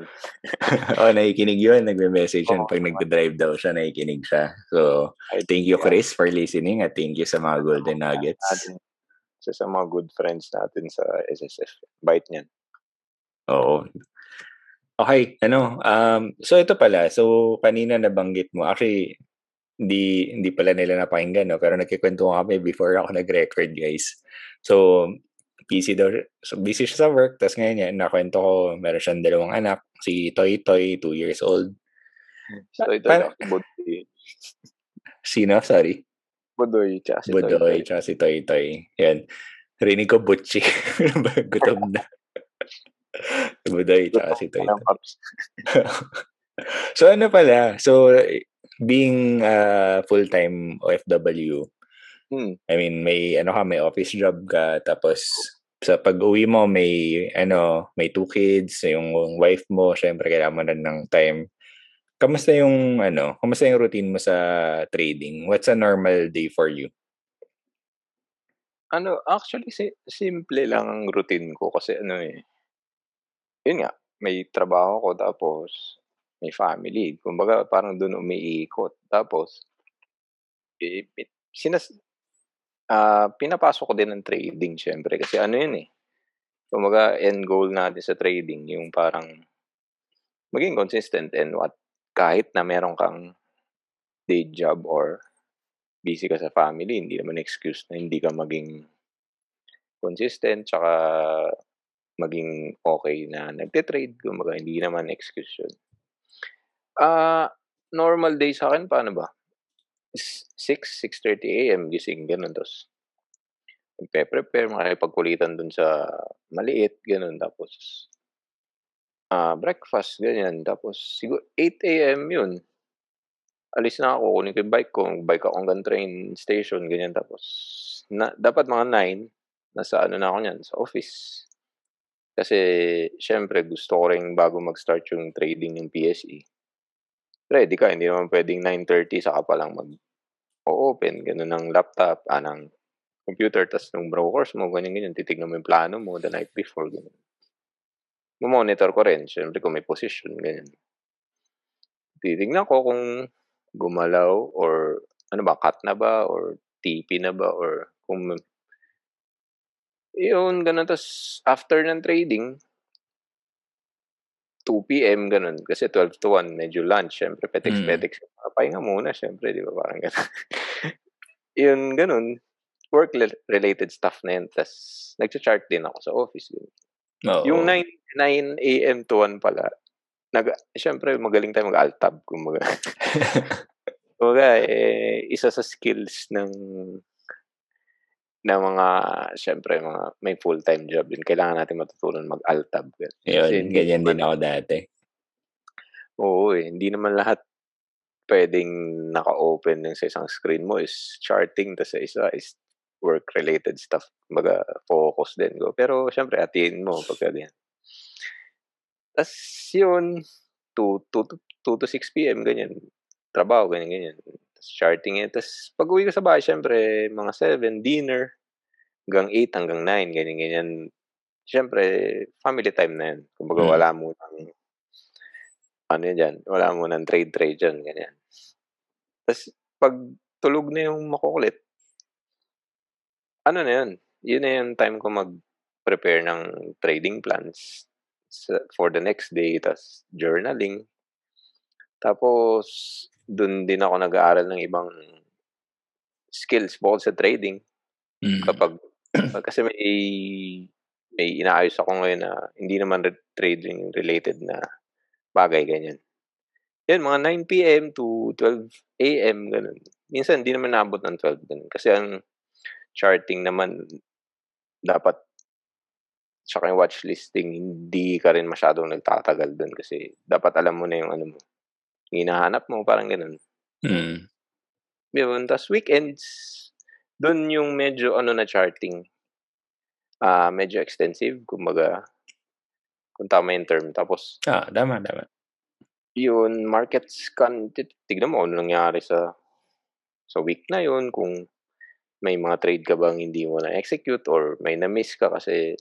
[LAUGHS] oh, nakikinig yun. Nagme-message yun. Oh, Pag nagde-drive daw siya, nakikinig siya. So, thank you, Chris, for listening at thank you sa mga Golden Nuggets. Isa sa mga good friends natin sa SSF. Bite niyan. Oo. Okay, ano, um, so ito pala, so kanina nabanggit mo, actually, hindi hindi pala nila napakinggan, no? Pero nagkikwento kami before ako nag-record, guys. So, busy daw, so busy siya sa work, tapos ngayon yan, nakwento ko, meron siyang dalawang anak, si Toy Toy, 2 years old. So, ito pa- Budoy. [LAUGHS] Sino? Sorry. Budoy, tsaka si Budoy, Toy tsaka si Toy Toy. Yan. Rinig ko Butchi. [LAUGHS] Gutom na. [LAUGHS] Budoy, tsaka si Toy Toy. [LAUGHS] so, ano pala? So, being uh, full-time OFW, hmm. I mean, may ano ka, may office job ka, tapos sa pag-uwi mo may ano, may two kids, yung wife mo, syempre kailangan mo na ng time. Kamusta yung ano, kamusta yung routine mo sa trading? What's a normal day for you? Ano, actually si- simple lang ang routine ko kasi ano eh. Yun nga, may trabaho ko tapos may family. Kumbaga parang doon umiikot. Tapos, eh, sinas, uh, pinapasok ko din ng trading syempre kasi ano yun eh. Kumbaga end goal natin sa trading yung parang maging consistent and what kahit na meron kang day job or busy ka sa family, hindi naman excuse na hindi ka maging consistent tsaka maging okay na nagte-trade. Kumbaga, hindi naman excuse yun. Ah, normal day sa akin paano ba? 6, 6:30 AM gising gano'n tapos magpe-prepare, makikipagkulitan dun sa maliit gano'n tapos ah, breakfast ganyan tapos siguro 8 AM yun. Alis na ako, kukunin ko yung bike ko, bike ako hanggang train station ganyan tapos na dapat mga 9 nasa ano na ako niyan, sa office. Kasi siyempre gusto ko ring bago mag-start yung trading yung PSE ready ka. Hindi naman pwedeng 9:30 saka pa lang mag-o-open, gano'n ng laptop, ah, ng computer, tas nung brokers mo, ganyan-ganyan, titignan mo yung plano mo the night before, ganyan. Mo-monitor ko rin, syempre kung may position, ganyan. Titignan ko kung gumalaw or ano ba, cut na ba or TP na ba or kung yun, ganun. Tapos, after ng trading, 2 PM, ganun. Kasi 12 to 1, medyo lunch. Siyempre, petex-petex. Mm. Pahinga muna, siyempre, di ba? Parang ganun. [LAUGHS] yun, ganun. Work-related stuff na yun. Tapos, nag-chart din ako sa office. Oo. Yung 9, 9 a.m. to 1 pala, nag, siyempre, magaling tayo mag-altab. Kumbaga. [LAUGHS] kumbaga, eh, isa sa skills ng na mga, syempre, mga may full-time job din. Kailangan natin matutunan mag-altab. Yun, ganyan din ako dati. Oo eh. Hindi naman lahat pwedeng naka-open ng sa isang screen mo is charting, tapos sa isa is work-related stuff. Maga focus din ko. Pero syempre, atin mo pagka din. Tapos yun, 2, 2, 2 to 6 p.m. ganyan. Trabaho, ganyan, ganyan charting it. Tapos pag uwi ko sa bahay, syempre, mga 7, dinner, hanggang 8, hanggang 9, ganyan-ganyan. Syempre, family time na yun. Kumbaga, hmm. wala mo nang, ano yan dyan, wala mo nang trade-trade dyan, ganyan. Tapos, pag tulog na yung makukulit, ano na yun, yun na yung time ko mag-prepare ng trading plans for the next day, tapos journaling. Tapos, dun din ako nag-aaral ng ibang skills bukod sa trading. Mm. Kapag Kasi may may inaayos ako ngayon na hindi naman trading related na bagay, ganyan. Yan, mga 9 PM to 12 AM, ganun. Minsan hindi naman naabot ng 12 ganun. Kasi ang charting naman dapat tsaka yung watch listing, hindi ka rin masyadong nagtatagal dun kasi dapat alam mo na yung ano mo. Hinahanap mo, parang ganun. Mm. Yun, tapos weekends, dun yung medyo ano na charting. Ah, medyo extensive, kumbaga, kung tama yung term. Tapos, Ah, tama, tama. yun, market scan, tit- tignan mo ano nangyari sa sa week na yun, kung may mga trade ka bang hindi mo na-execute or may na-miss ka kasi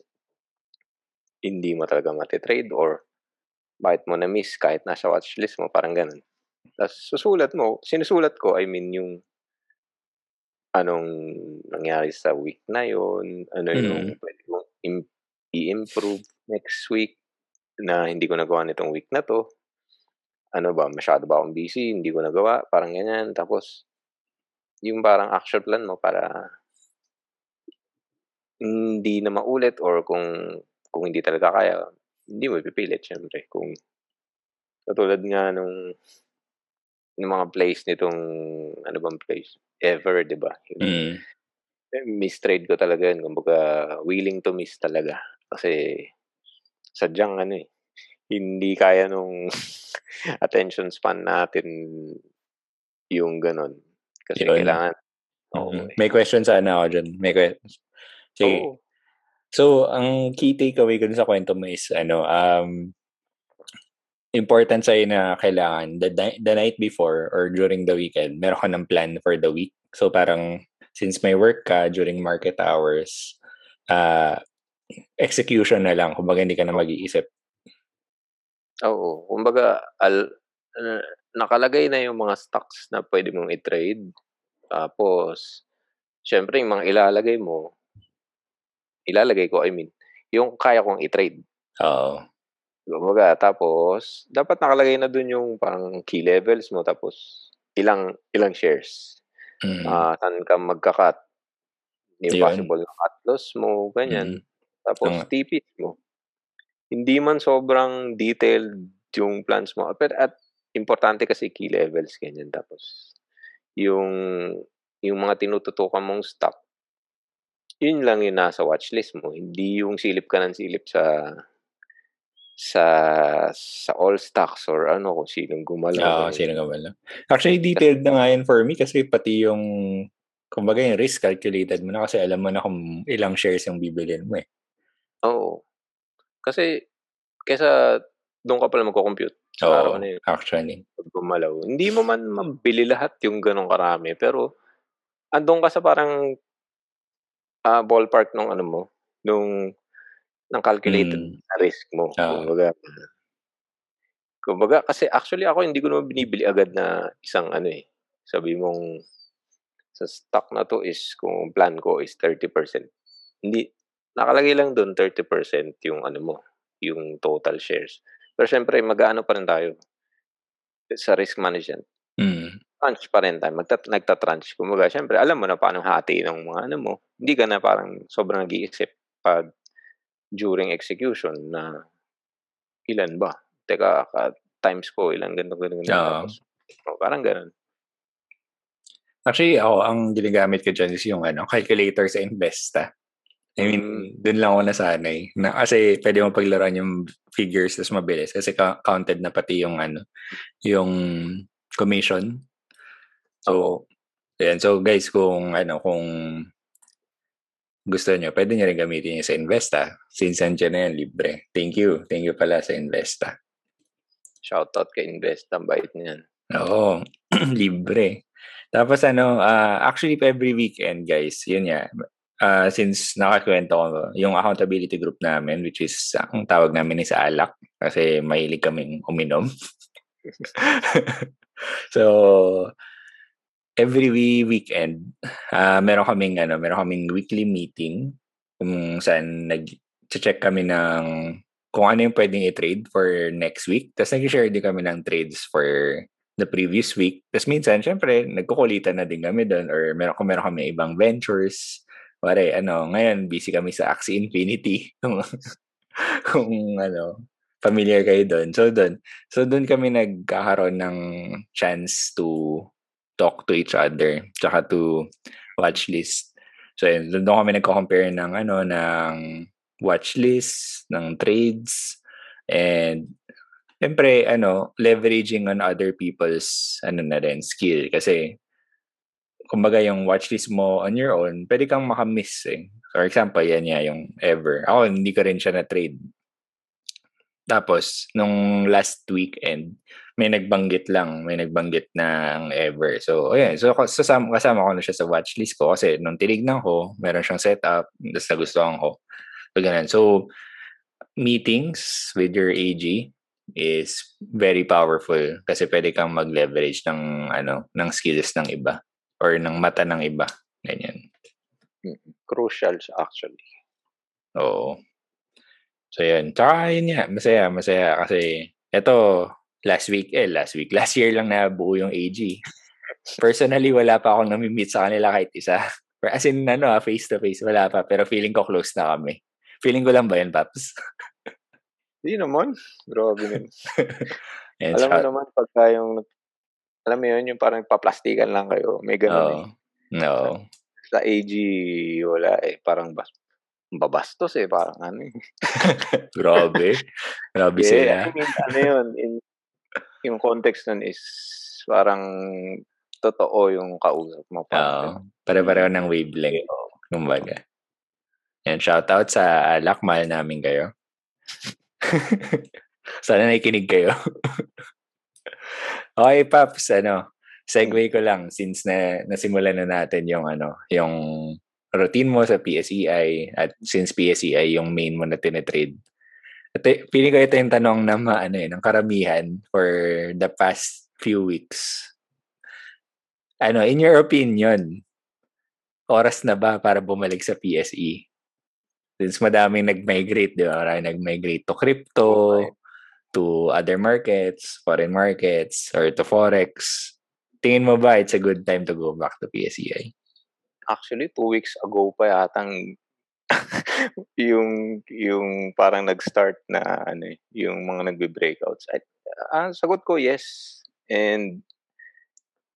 hindi mo talaga matitrade or bakit mo na-miss kahit nasa watchlist mo, parang ganun. Tapos susulat mo, sinusulat ko, I mean, yung anong nangyari sa week na yun, ano yung Mm. pwede kong im- i-improve next week na hindi ko nagawa nitong week na to. Ano ba, masyado ba akong busy, hindi ko nagawa, parang ganyan. Tapos, yung parang action plan mo para hindi na maulit or kung kung hindi talaga kaya, hindi mo ipipilit syempre. Kung katulad nga nung ng mga plays nitong ano bang plays? Ever, 'di ba? Mm. mistrade ko talaga yun. Kumbaga, willing to miss talaga. Kasi, sadyang ano eh, hindi kaya nung [LAUGHS] attention span natin yung ganun. Kasi Yun. kailangan, oo Mm. eh. May question sana ako dyan. May que- Sige. So, ang key takeaway ko sa kwento mo is, ano, um, important sa'yo na kailangan the, the night before or during the weekend, meron ka ng plan for the week. So, parang, since may work ka during market hours, uh, execution na lang. Kumbaga, hindi ka na mag-iisip. Oo. Kumbaga, al, nakalagay na yung mga stocks na pwede mong i-trade. Tapos, syempre, yung mga ilalagay mo, ilalagay ko, I mean, yung kaya kong i-trade. Oo. Kumbaga, tapos, dapat nakalagay na dun yung parang key levels mo, tapos, ilang ilang shares. Mm. Ah, saan ka magka-cut. Yung Yun. possible na cut loss mo, ganyan. Mm. Tapos, Tama. TPs mo. Hindi man sobrang detailed yung plans mo. Pero at importante kasi key levels, ganyan. Tapos, yung yung mga tinututukan mong stock, yun lang yung nasa watchlist mo. Hindi yung silip ka ng silip sa sa sa all stocks or ano kung sinong gumalaw. Oo, ganyan. sino ka ba lang. Actually, detailed na nga yun for me kasi pati yung, kumbaga yung risk calculated mo na kasi alam mo na kung ilang shares yung bibilin mo eh. Oo. Kasi, kesa doon ka pala magko-compute sa Oo, araw na yun. actually. pag gumalaw. Hindi mo man mabili lahat yung ganong karami, pero andun ka sa parang ah, ballpark nung ano mo, nung ng calculated Mm. na risk mo. Oo. Kumbaga, kumbaga, kasi actually ako hindi ko naman binibili agad na isang ano eh. Sabi mong sa stock na to is kung plan ko is 30%. Hindi, nakalagay lang doon 30% yung ano mo, yung total shares. Pero syempre, mag-ano pa rin tayo sa risk management. Tranche pa rin tayo. Magta, nagta-tranche. Kumbaga, syempre, alam mo na paano hati ng mga ano mo. Hindi ka na parang sobrang nag-iisip pag during execution na ilan ba? Teka, ka, times ko, ilan ganito, ganito, ganito. Oo. Tapos, oh, parang ganun. Actually, ako, ang ginagamit ko dyan is yung ano, calculator sa Investa. I mean, Mm. dun lang ako nasanay. Na, kasi pwede mo paglaruan yung figures tapos mabilis. Kasi ka- counted na pati yung ano, yung commission. So, yan. So, guys, kung ano, kung gusto nyo, pwede nyo rin gamitin yung sa Investa. Since nandiyan na yan, libre. Thank you. Thank you pala sa Investa. Shoutout kay Invest. Ang bait niyan. Oo, [CLEARS THROAT] libre. Tapos ano, ah, actually every weekend guys, yun nga, ah, since nakakwento ko, yung accountability group namin, which is, ah, ang tawag namin is alak, kasi mahilig kaming uminom. [LAUGHS] so, every we- weekend, ah meron kaming, ano, meron kaming weekly meeting, kung saan nag-check kami ng kung ano yung pwedeng i-trade for next week. Tapos nag-share din kami ng trades for the previous week. Tapos minsan, syempre, nagkukulitan na din kami doon or meron, kung meron kami ibang ventures pare, ano, ngayon busy kami sa Axie Infinity. [LAUGHS] kung ano, familiar kayo doon. So doon, so doon kami nagkakaroon ng chance to talk to each other, tsaka to watch list. So yun, doon kami nagko-compare ng ano ng watch list, ng trades and Siyempre, ano, leveraging on other people's ano na rin, skill kasi kumbaga yung watchlist mo on your own, pwede kang makamiss eh. For example, yan niya yung ever. Ako, hindi ko rin siya na-trade. Tapos, nung last weekend, may nagbanggit lang, may nagbanggit ng ever. So, ayan. So, kasama, kasama ko na siya sa watchlist ko kasi nung tinignan ko, meron siyang setup, tapos nagustuhan ko. So, ganun. So, meetings with your AG is very powerful kasi pwede kang mag-leverage ng ano ng skills ng iba or ng mata ng iba. Ganyan. Crucial actually. Oo. So, yun. Tsaka, yun nga, masaya, masaya kasi ito, last week, eh, last week, [LAUGHS] last year lang na buo yung AG. Personally, wala pa akong nami-meet sa kanila kahit isa. As in, ano, ah, face-to-face, wala pa. Pero feeling ko close na kami. Feeling ko lang ba yun, Paps? Hindi naman. Grabe nun. [LAUGHS] Alam mo naman, pagka yung alam mo yun, yung parang paplastikan lang kayo. May ganun oh, eh. No. Sa AG, wala eh. Parang bas babastos eh. Parang ano eh. [LAUGHS] Grabe. Grabe yeah, sila. I mean, ano yun, in, yung context nun is parang totoo yung kausap mo. Oo. Pare-pareho ng wavelength. Oh. Kumbaga. Yan, shoutout sa Lakmal namin kayo. [LAUGHS] Sana nakikinig kayo. [LAUGHS] Okay, Paps, ano, segue ko lang since na nasimulan na natin yung ano, yung routine mo sa PSEI at since PSEI yung main mo na tinetrade. At feeling ko ito yung tanong na maano eh, ng karamihan for the past few weeks. Ano, in your opinion, oras na ba para bumalik sa PSE? Since madaming nag-migrate, di ba? Maraming nag-migrate to crypto, okay to other markets, foreign markets, or to Forex, tingin mo ba it's a good time to go back to PSEI? Actually, two weeks ago pa yatang [LAUGHS] yung yung parang nag-start na ano eh, yung mga nagbe-breakouts. At uh, sagot ko yes and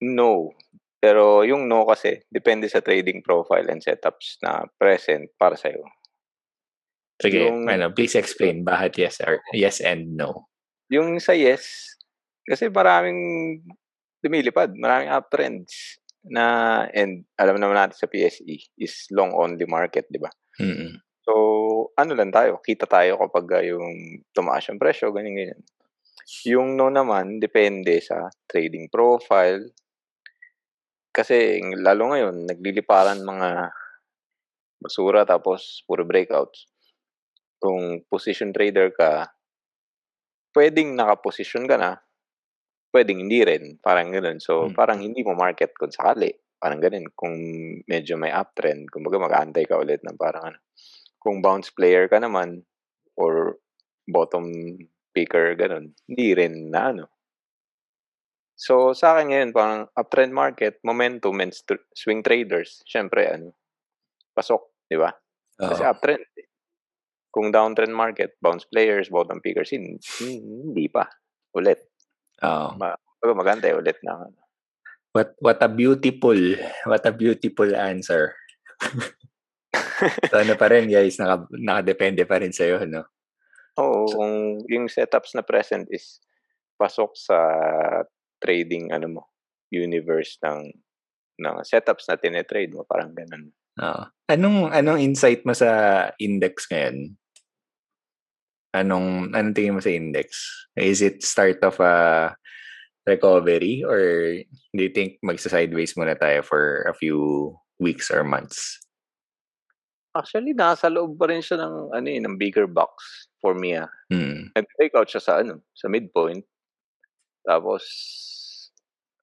no. Pero yung no kasi depende sa trading profile and setups na present para sa iyo. Sige, yung, ano, please explain bakit yes or yes and no. Yung sa yes, kasi maraming lumilipad, maraming uptrends na and alam naman natin sa PSE is long only market, di ba? Mm-hmm. So, ano lang tayo, kita tayo kapag yung tumaas yung presyo, ganyan ganyan. Yung no naman depende sa trading profile. Kasi lalo ngayon nagliliparan mga basura tapos puro breakouts. Kung position trader ka, pwedeng nakaposisyon ka na, pwedeng hindi rin. Parang gano'n. So, hmm. parang hindi mo market kung sakali. Parang ganun. Kung medyo may uptrend, kumbaga mag-aantay ka ulit ng parang ano. Kung bounce player ka naman, or bottom picker, ganun, hindi rin na ano. So, sa akin ngayon, parang uptrend market, momentum and swing traders, syempre, ano, pasok, di ba? Kasi uh-huh. uptrend. Eh. Kung downtrend market, bounce players, bottom pickers, hindi, hindi pa. Ulit. Oo. Ma- maganda ulit na. Ano. What what a beautiful, what a beautiful answer. so ano pa rin guys, naka, nakadepende pa rin sa'yo, no? Oo, kung yung setups na present is pasok sa trading ano mo, universe ng ng setups na tinetrade mo, parang ganun. Oo. Anong anong insight mo sa index ngayon? Anong anong tingin mo sa index? Is it start of a recovery or do you think magsa-sideways muna tayo for a few weeks or months? Actually, nasa loob pa rin siya ng ano eh, ng bigger box for me ah. Mm. Out siya sa ano, sa midpoint. Tapos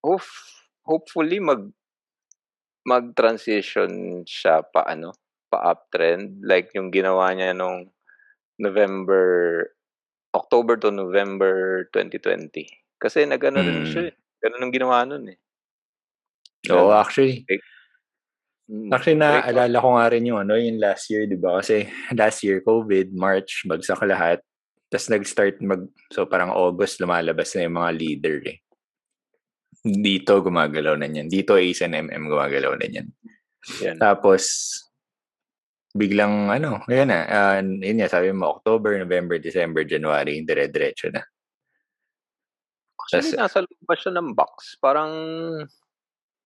hope, hopefully mag mag-transition siya pa ano, pa uptrend like yung ginawa niya nung November October to November 2020. Kasi nagano mm. rin siya. Eh. Ganun ang ginawa nun eh. Oo, oh, actually. Mm, Actually, naalala ko nga rin yung ano, yung last year, di ba? Kasi last year, COVID, March, bagsak lahat. Tapos nag-start mag, so parang August, lumalabas na yung mga leader eh. Dito, gumagalaw na yan. Dito, ASNMM, gumagalaw na yan. Yan. Tapos, biglang ano, yun na, uh, yun nga, sabi mo, October, November, December, January, dire-diretso na. Actually, Tas, nasa loob pa siya ng box. Parang,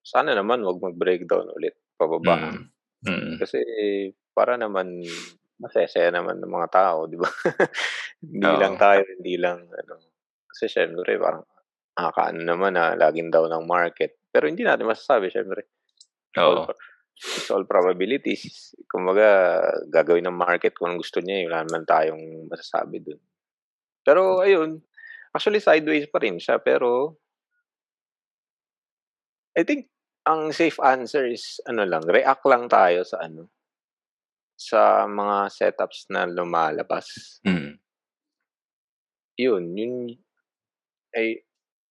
sana naman wag mag-breakdown ulit pababa. Mm. Mm. Kasi para naman masaya naman ng mga tao, di ba? [LAUGHS] hindi Oo. lang tayo, hindi lang ano. Kasi syempre parang nakakaano naman na laging daw ng market. Pero hindi natin masasabi syempre. Oo. All, it's all probabilities. Kumbaga, gagawin ng market kung gusto niya, wala naman tayong masasabi dun. Pero ayun, actually sideways pa rin siya, pero I think ang safe answer is ano lang, react lang tayo sa ano sa mga setups na lumalabas. Mm. Yun, yun ay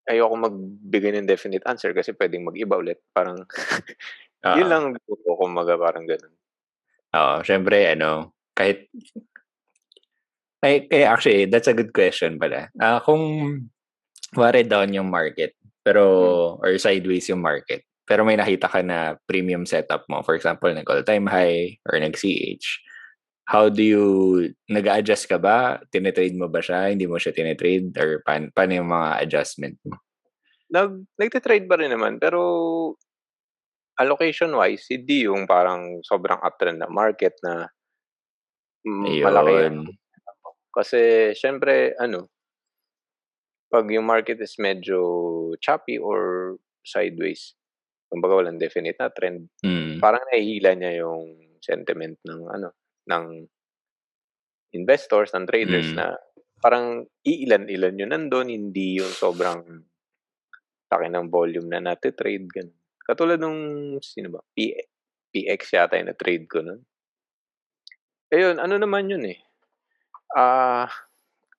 ayoko magbigay ng definite answer kasi pwedeng mag-iba ulit. Parang [LAUGHS] uh, yun lang ko kumaga parang ganun. Oo, syempre ano, kahit ay, eh, actually, that's a good question pala. Uh, kung wari down yung market, pero, hmm. or sideways yung market, pero may nakita ka na premium setup mo, for example, nag all-time high or nag-CH, how do you, nag-adjust ka ba? Tinetrade mo ba siya? Hindi mo siya tinetrade? Or pan, paano yung mga adjustment mo? Nag, nagtitrade ba rin naman, pero allocation-wise, hindi yung parang sobrang uptrend na market na Ayun. malaki. Kasi, syempre, ano, pag yung market is medyo choppy or sideways, kumbaga walang definite na trend. Mm. Parang nahihila niya yung sentiment ng ano ng investors, ng traders mm. na parang iilan-ilan yun nandun, hindi yung sobrang laki ng volume na nati-trade ganun. Katulad nung sino ba? P PX yata yung na-trade ko nun. Ayun, ano naman yun eh. Ah, uh,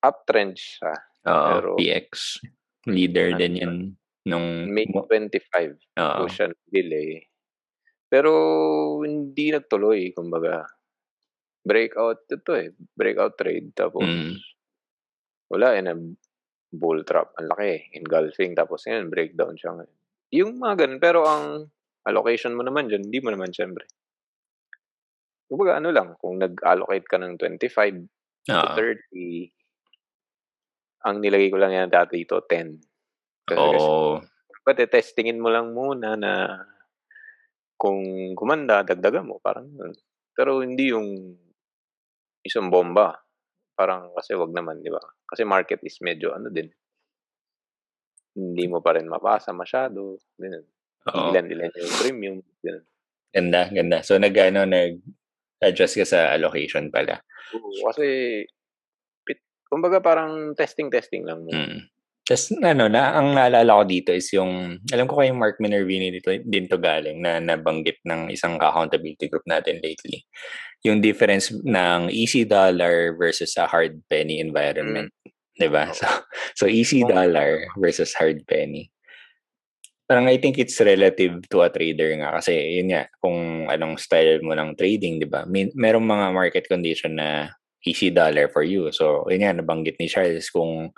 uptrend siya. Oo, pero, PX. Leader ano, din yun Nung May 25 po siya nabili. Pero hindi nagtuloy kumbaga. Breakout ito eh, breakout trade tapos Mm. wala eh na bull trap. Ang laki eh, engulfing tapos ngayon breakdown siya ngayon. Yung mga ganun. Pero ang allocation mo naman diyan, hindi mo naman siyempre. Kumbaga ano lang, kung nag-allocate ka ng 25 to Oo. 30, ang nilagay ko lang yan dati dito, 10. Oo. Pwede testingin mo lang muna na kung gumanda, dagdagan mo. Parang Pero hindi yung isang bomba. Parang kasi wag naman, di ba? Kasi market is medyo ano din. Hindi mo pa rin mapasa masyado. Ganun. Ilan-ilan yung premium. Ganun. Ganda, ganda. So nag, ano, nag-adjust ka sa allocation pala. Oo, kasi kumbaga parang testing-testing lang mo. Mm. Tapos ano, na, ang naalala ko dito is yung, alam ko kay Mark Minervini dito, din to galing na nabanggit ng isang accountability group natin lately. Yung difference ng easy dollar versus a hard penny environment. Mm. 'Di ba? So, [LAUGHS] so easy dollar versus hard penny. Parang I think it's relative to a trader nga kasi yun nga kung anong style mo ng trading, 'di ba? May, merong mga market condition na easy dollar for you. So, yun nga nabanggit ni Charles kung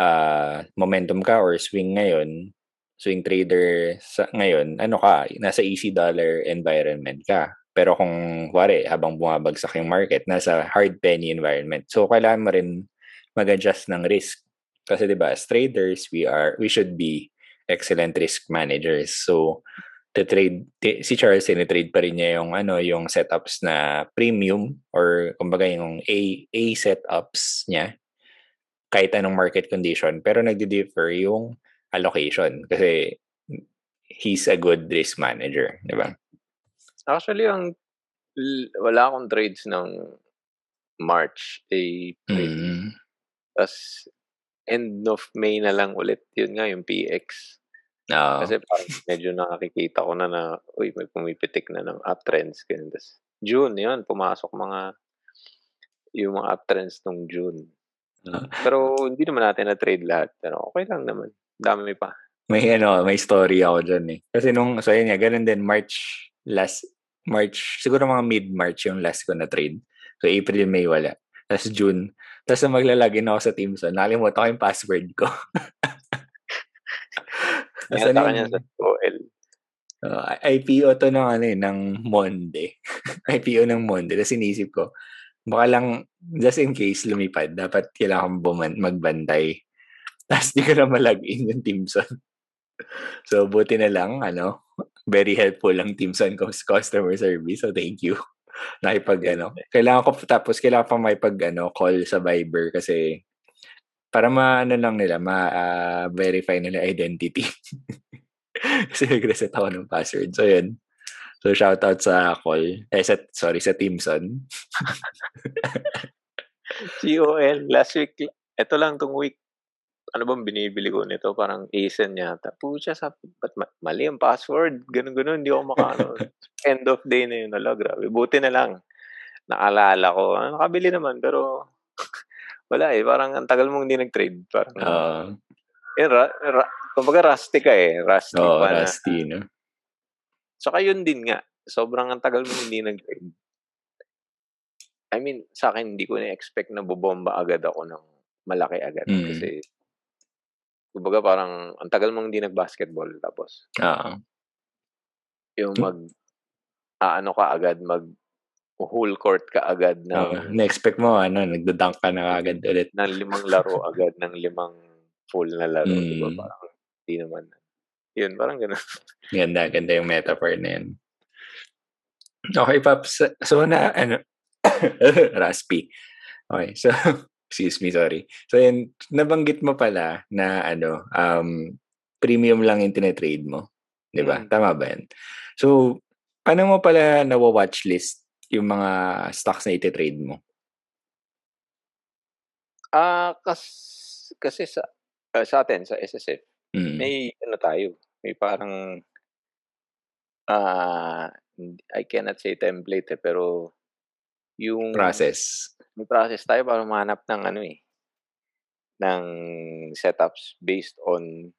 uh, momentum ka or swing ngayon, swing trader sa ngayon, ano ka, nasa easy dollar environment ka. Pero kung wari, habang bumabagsak yung market, nasa hard penny environment. So, kailangan mo rin mag-adjust ng risk. Kasi 'di ba, as traders, we are we should be excellent risk managers. So, the trade si Charles trade pa rin niya yung ano, yung setups na premium or kumbaga yung A A setups niya kahit anong market condition, pero nagdi-differ yung allocation kasi he's a good risk manager, di ba? Actually, ang wala akong trades ng March, April. Mm. Tapos, end of May na lang ulit. Yun nga, yung PX. Oh. Kasi parang medyo nakakikita ko na na, uy, may pumipitik na ng uptrends. Ganun. Tapos, June, yun, pumasok mga, yung mga uptrends nung June. Pero hindi naman natin na-trade lahat. Pero okay lang naman. Dami pa. May ano, may story ako dyan eh. Kasi nung, so yun nga, ganun din, March, last March, siguro mga mid-March yung last ko na trade. So April, May wala. Tapos June. Tapos na maglalagin ako sa Teamson. Nakalimutan ko yung password ko. Tapos ano kanya sa OL. Uh, IPO to ng ano eh, ng Monde. [LAUGHS] IPO ng Monde. Tapos inisip ko, baka lang, just in case lumipad, dapat kailangan buman, magbantay. [LAUGHS] Tapos di ko na malagin yung Teamson. so, buti na lang, ano, very helpful lang Teamson customer service. So, thank you. Nakipag, ano, kailangan ko, tapos kailangan pa may pag, ano, call sa Viber kasi para ma, ano lang nila, ma-verify uh, nila identity. [LAUGHS] kasi nag-reset ako ng password. So, yun. So, shout out sa call. Eh, sa, sorry, sa Teamson. COL, [LAUGHS] last week, ito lang tong week, ano bang binibili ko nito? Parang Asen yata. Pucha, sa, ba't mali ang password? Ganun-ganun, hindi ako makaano. [LAUGHS] End of day na yun. Ala, grabe. Buti na lang. Naalala ko. Ah, nakabili naman, pero [LAUGHS] wala eh. Parang ang tagal mong hindi nag-trade. Parang, uh, eh, ra, ra, kumbaga rusty ka eh. Rusty oh, pa rusty, na. no? Saka yun din nga. Sobrang ang tagal mong hindi nag-trade. I mean, sa akin, hindi ko na-expect na bubomba agad ako ng malaki agad. Mm. Kasi Kumbaga parang ang tagal mong hindi nag-basketball tapos. Oo. Yung hmm. mag aano ka agad mag whole court ka agad na oh, na-expect mo ano nagdo-dunk ka na agad ulit ng limang laro agad ng limang full na laro mm. di ba hmm. parang hindi naman yun parang gano'n [LAUGHS] ganda ganda yung metaphor na yun okay Paps so na ano [COUGHS] raspy okay so Excuse me, sorry. So, yan, nabanggit mo pala na ano, um, premium lang yung tinetrade mo. Di ba? Mm. Tama ba yan? So, paano mo pala nawa-watch list yung mga stocks na ititrade mo? Ah, uh, kas, kasi sa uh, sa atin sa SSF, mm. may ano tayo, may parang ah uh, I cannot say template eh, pero yung process may process tayo para mahanap ng ano eh, ng setups based on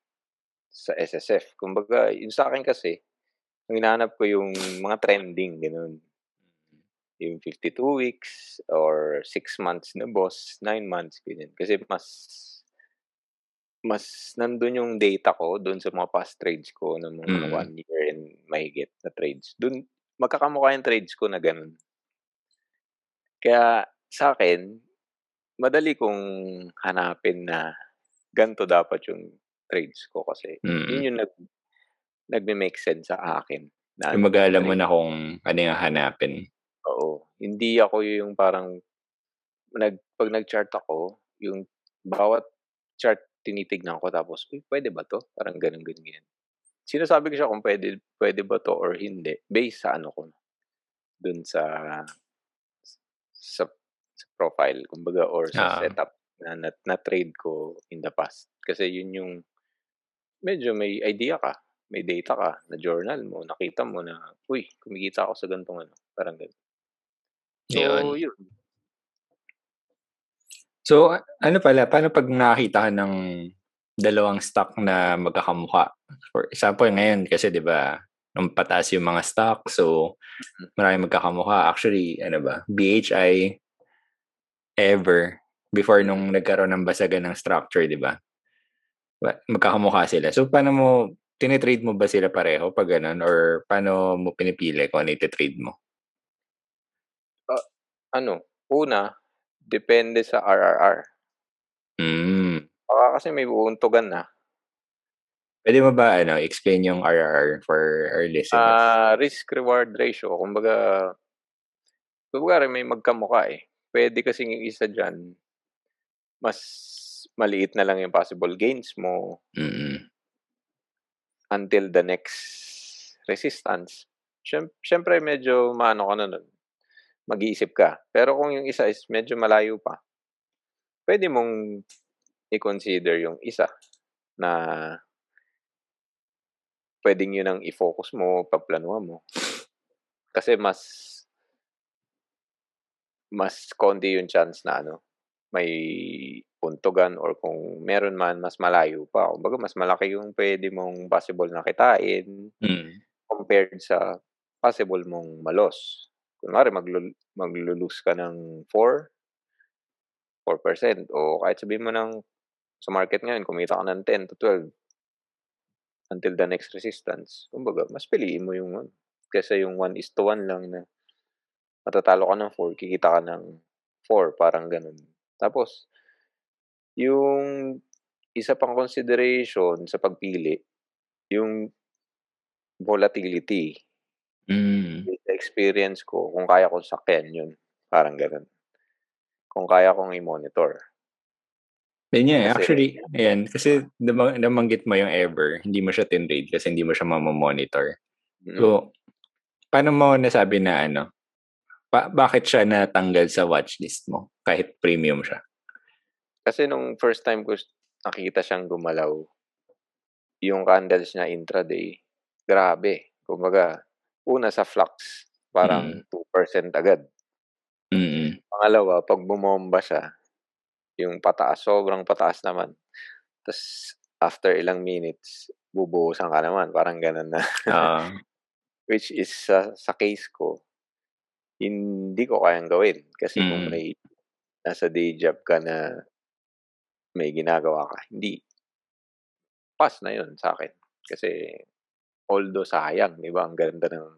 sa SSF. Kumbaga, yun sa akin kasi, ang hinahanap ko yung mga trending, ganun. Yung 52 weeks or 6 months na boss, 9 months, ganyan. Kasi mas mas nandun yung data ko doon sa mga past trades ko ng mga mm. one year and mahigit na trades. Doon, magkakamukha yung trades ko na ganun. Kaya sa akin, madali kong hanapin na ganito dapat yung trades ko kasi mm. yun yung nag nagme-make sense sa akin. Na yung mag mo na kung ano yung hanapin. Oo. Hindi ako yung parang nag pag nag-chart ako, yung bawat chart tinitignan ko tapos, Uy, pwede ba to? Parang ganun ganyan. Sinasabi ko siya kung pwede pwede ba to or hindi based sa ano ko dun sa sa profile, kumbaga, or sa uh setup na, na, na trade ko in the past. Kasi yun yung medyo may idea ka, may data ka, na journal mo, nakita mo na, uy, kumikita ako sa gantong ano, parang ganun. So, yun. yun. So, ano pala, paano pag nakita ka ng dalawang stock na magkakamukha? For example, ngayon kasi 'di ba, nung pataas yung mga stock, so mm. marami magkakamukha. Actually, ano ba, BHI ever before nung nagkaroon ng basagan ng structure, di ba? Magkakamukha sila. So, paano mo, tinitrade mo ba sila pareho pag ganun? Or paano mo pinipili kung ano iti-trade mo? Uh, ano? Una, depende sa RRR. Mm. Baka kasi may buuntugan na. Pwede mo ba ano, explain yung RRR for our listeners? Uh, risk-reward ratio. Kumbaga, kumbaga may magkamukha eh pwede kasi yung isa dyan, mas maliit na lang yung possible gains mo mm-hmm. until the next resistance. Siyempre, medyo maano ka na nun. Mag-iisip ka. Pero kung yung isa is medyo malayo pa, pwede mong i-consider yung isa na pwedeng yun ang i-focus mo, pagplanuhan mo. Kasi mas mas konti yung chance na ano, may puntugan or kung meron man, mas malayo pa. Kumbaga, mas malaki yung pwede mong possible na kitain mm. compared sa possible mong malos. Kunwari maglu maglo-lose ka ng 4 4% o kahit sabihin mo ng sa market ngayon kumita ka ng 10 to 12 until the next resistance. Kumbaga, mas piliin mo yung ano, kaysa yung 1 is to 1 lang na matatalo ka ng 4, kikita ka ng 4, parang ganun. Tapos, yung isa pang consideration sa pagpili, yung volatility. Mm. Sa experience ko, kung kaya kong sakyan yun, parang ganun. Kung kaya kong i-monitor. Yun yeah, kasi, actually, [LAUGHS] ayan, kasi namanggit mo yung ever, hindi mo siya tinrade kasi hindi mo siya mamamonitor. Mm-hmm. So, paano mo nasabi na ano, pa- bakit siya natanggal sa watchlist mo kahit premium siya? Kasi nung first time ko nakita siyang gumalaw, yung candles niya intraday, grabe. Kumbaga, una sa flux, parang mm. 2% agad. Mm. Pangalawa, pag bumomba siya, yung pataas, sobrang pataas naman. Tapos, after ilang minutes, bubuhusan ka naman. Parang ganun na. Uh. [LAUGHS] Which is, sa, sa case ko, hindi ko kayang gawin. Kasi mm. kung may nasa day job ka na may ginagawa ka, hindi. Pass na yun sa akin. Kasi, although sayang, di ba? Ang ganda ng,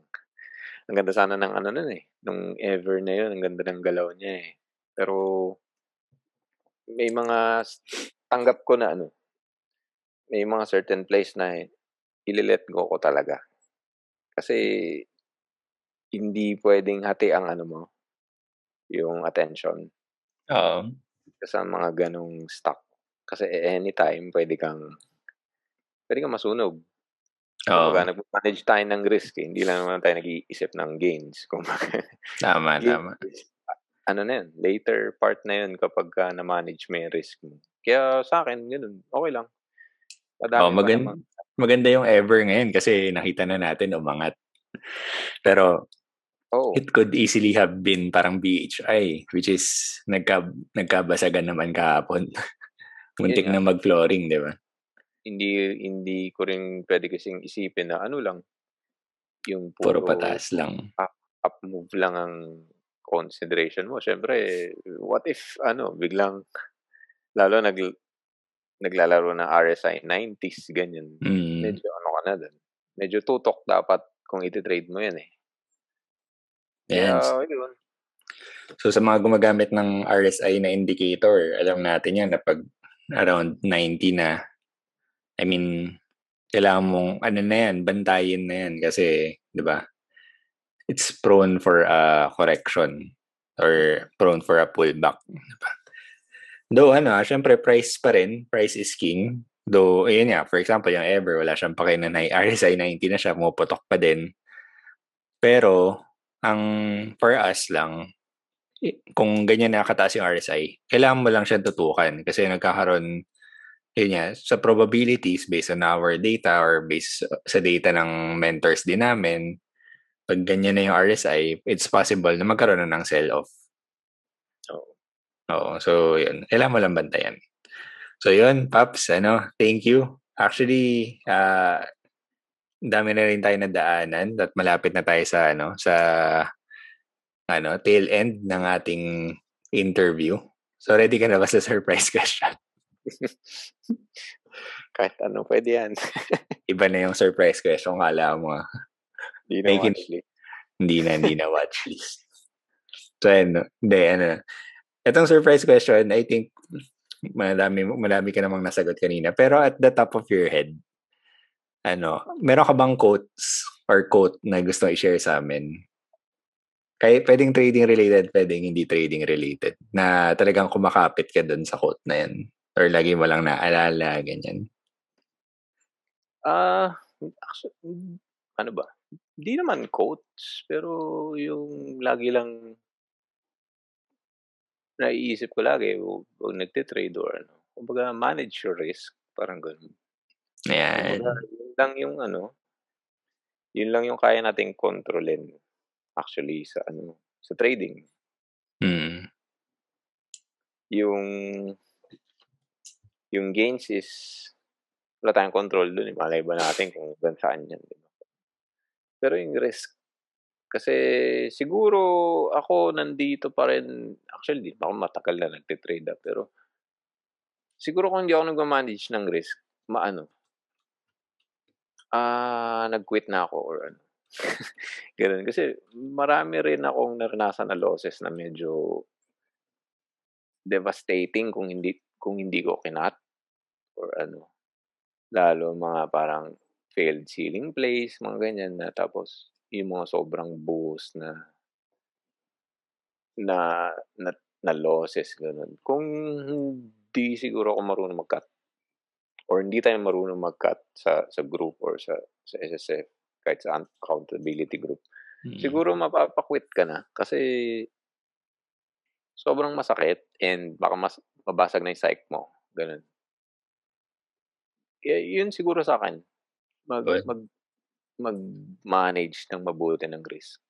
ang ganda sana ng ano nun eh. Nung ever na yun, ang ganda ng galaw niya eh. Pero, may mga tanggap ko na ano, may mga certain place na ililet go ko talaga. Kasi hindi pwedeng hati ang ano mo, yung attention. Oo. Sa mga ganong stock. Kasi anytime pwede kang pwede kang masunog. Oo. Kumbaga, nag-manage tayo ng risk. Eh. Hindi lang naman tayo nag-iisip ng gains. Kumbaga, tama, [LAUGHS] tama ano na yun, later part na yun kapag ka na-manage mo yung risk mo. Kaya sa akin, yun, okay lang. Madami oh, maganda, maganda yung ever ngayon kasi nakita na natin umangat. Pero oh. it could easily have been parang BHI which is nagka, nagkabasagan naman kahapon. [LAUGHS] Muntik na mag-flooring, di ba? Hindi hindi ko rin pwede kasing isipin na ano lang yung puro, puro pataas lang. Up, up move lang ang consideration mo. Siyempre, what if, ano, biglang, lalo nag, naglalaro ng RSI 90s, ganyan. Mm. Medyo ano ka na dun. Medyo tutok dapat kung iti-trade mo yan eh. Kaya, yun. So sa mga gumagamit ng RSI na indicator, alam natin yan na pag around 90 na, I mean, kailangan mong, ano na yan, bantayin na yan kasi, di ba, it's prone for a correction or prone for a pullback. Though ano, syempre price pa rin, price is king. Though, ayun nga, for example, yung Ever, wala siyang pakinan na RSI 90 [LAUGHS] na siya, muputok pa din. Pero, ang for us lang, kung ganyan na kataas yung RSI, kailangan mo lang siyang tutukan kasi nagkakaroon, yun nga, sa probabilities based on our data or based sa data ng mentors din namin, pag ganyan na yung RSI, it's possible na magkaroon na ng sell-off. Oo. Oo. So, yun. Kailangan mo lang bantayan. So, yun, Paps, ano, thank you. Actually, uh, dami na rin tayo na daanan at malapit na tayo sa, ano, sa, ano, tail end ng ating interview. So, ready ka na ba sa surprise [LAUGHS] question? Kahit ano, pwede yan. [LAUGHS] Iba na yung surprise question, kala mo. Hindi na watchlist. Hindi na, hindi na [LAUGHS] watchlist. So, ano, hindi, ano. Itong surprise question, I think, marami, marami ka namang nasagot kanina. Pero at the top of your head, ano, meron ka bang quotes or quote na gusto i-share sa amin? Kaya pwedeng trading related, pwedeng hindi trading related. Na talagang kumakapit ka dun sa quote na yan. Or lagi mo lang naalala, ganyan. Ah, uh, ano ba? Hindi naman quotes, pero yung lagi lang naiisip ko lagi pag nagte-trade or ano, kumbaga manage your risk, parang gano'n. Ayan. Kumbaga, yun lang yung ano, yun lang yung kaya nating kontrolin actually sa ano, sa trading. Mm. Yung yung gains is wala tayong control dun, eh. Malay ba natin kung saan yan, di ba? Pero yung risk, Kasi siguro ako nandito pa rin, actually di pa ako matagal na nagte-trade ah, pero siguro kung hindi ako nagma-manage ng risk, maano, ah, nag-quit na ako or ano. [LAUGHS] Gano'n. Kasi marami rin akong naranasan na losses na medyo devastating kung hindi kung hindi ko kinat or ano. Lalo mga parang failed ceiling plays, mga ganyan na tapos yung mga sobrang buhos na na na na losses, gano'n. Kung hindi siguro ako marunong mag-cut or hindi tayo marunong mag-cut sa sa group or sa sa SSF, kahit sa accountability group, Mm. siguro mapapa-quit ka na kasi sobrang masakit and baka mas mabasag na yung psyche mo, gano'n. Kaya yun siguro sa'kin, mag Well mag mag-manage ng mabuti ng risk.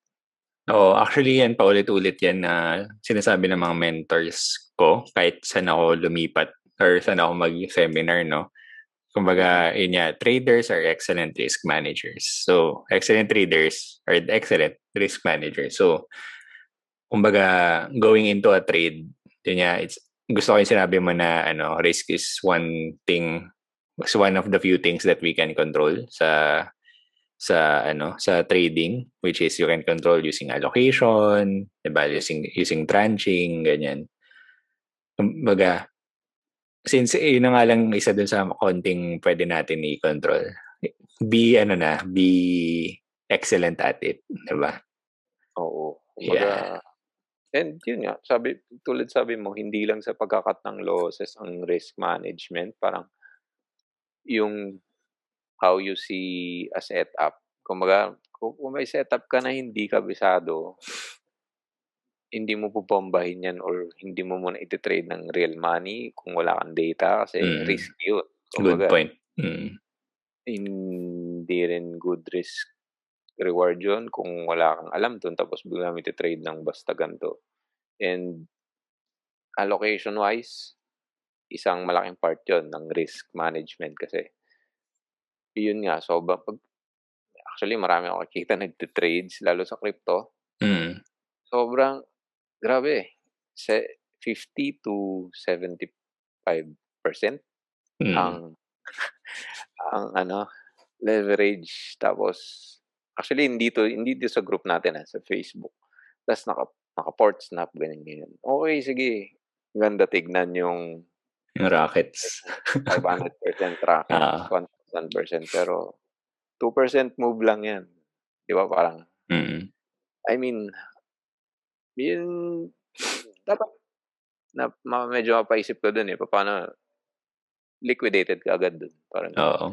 Oo, actually yan paulit-ulit yan na sinasabi ng mga mentors ko kahit saan ako lumipat or saan ako mag-seminar, no? Kumbaga, yun nga, traders are excellent risk managers. So, excellent traders are excellent risk managers. So, kumbaga, going into a trade, yun nga, it's, gusto ko yung sinabi mo na ano, risk is one thing, is one of the few things that we can control sa sa ano sa trading which is you can control using allocation, 'di ba? Using using tranching, ganyan. Kumbaga, since eh, yun na nga lang isa dun sa konting pwede natin i-control. Be ano na, be excellent at it, 'di ba? Oo. Kumbaga, Yeah. and yun nga, sabi tulad sabi mo, hindi lang sa pagka-cut ng losses ang risk management, parang yung how you see a setup. Kumbaga, kung kung may setup ka na hindi kabisado hindi mo bobombahin yan or hindi mo muna ite-trade ng real money kung wala kang data kasi Mm. risky yun. Good Kumbaga point. Mm. hindi rin good risk reward yun kung wala kang alam dun tapos bigla mo ite-trade ng basta ganito. And allocation-wise, isang malaking part yun ng risk management kasi yun nga, sobra pag actually marami akong nakikita [LAUGHS] nagte-trades lalo sa crypto. Mm. Sobrang grabe, se 50 to 75% Mm. ang [LAUGHS] ang ano, leverage. Tapos actually hindi to hindi dito sa group natin, ah, sa Facebook. Tas naka naka-port snap ganyan, ganyan. Okey sige, ganda tignan yung Yung rockets. 500% traffic, Oo. 1,000% pero 2% move lang yan. 'Di ba parang Mm. I mean, yun dapat na ma medyo mapaisip ka dun, eh, papaano liquidated ka agad dun, parang Oo.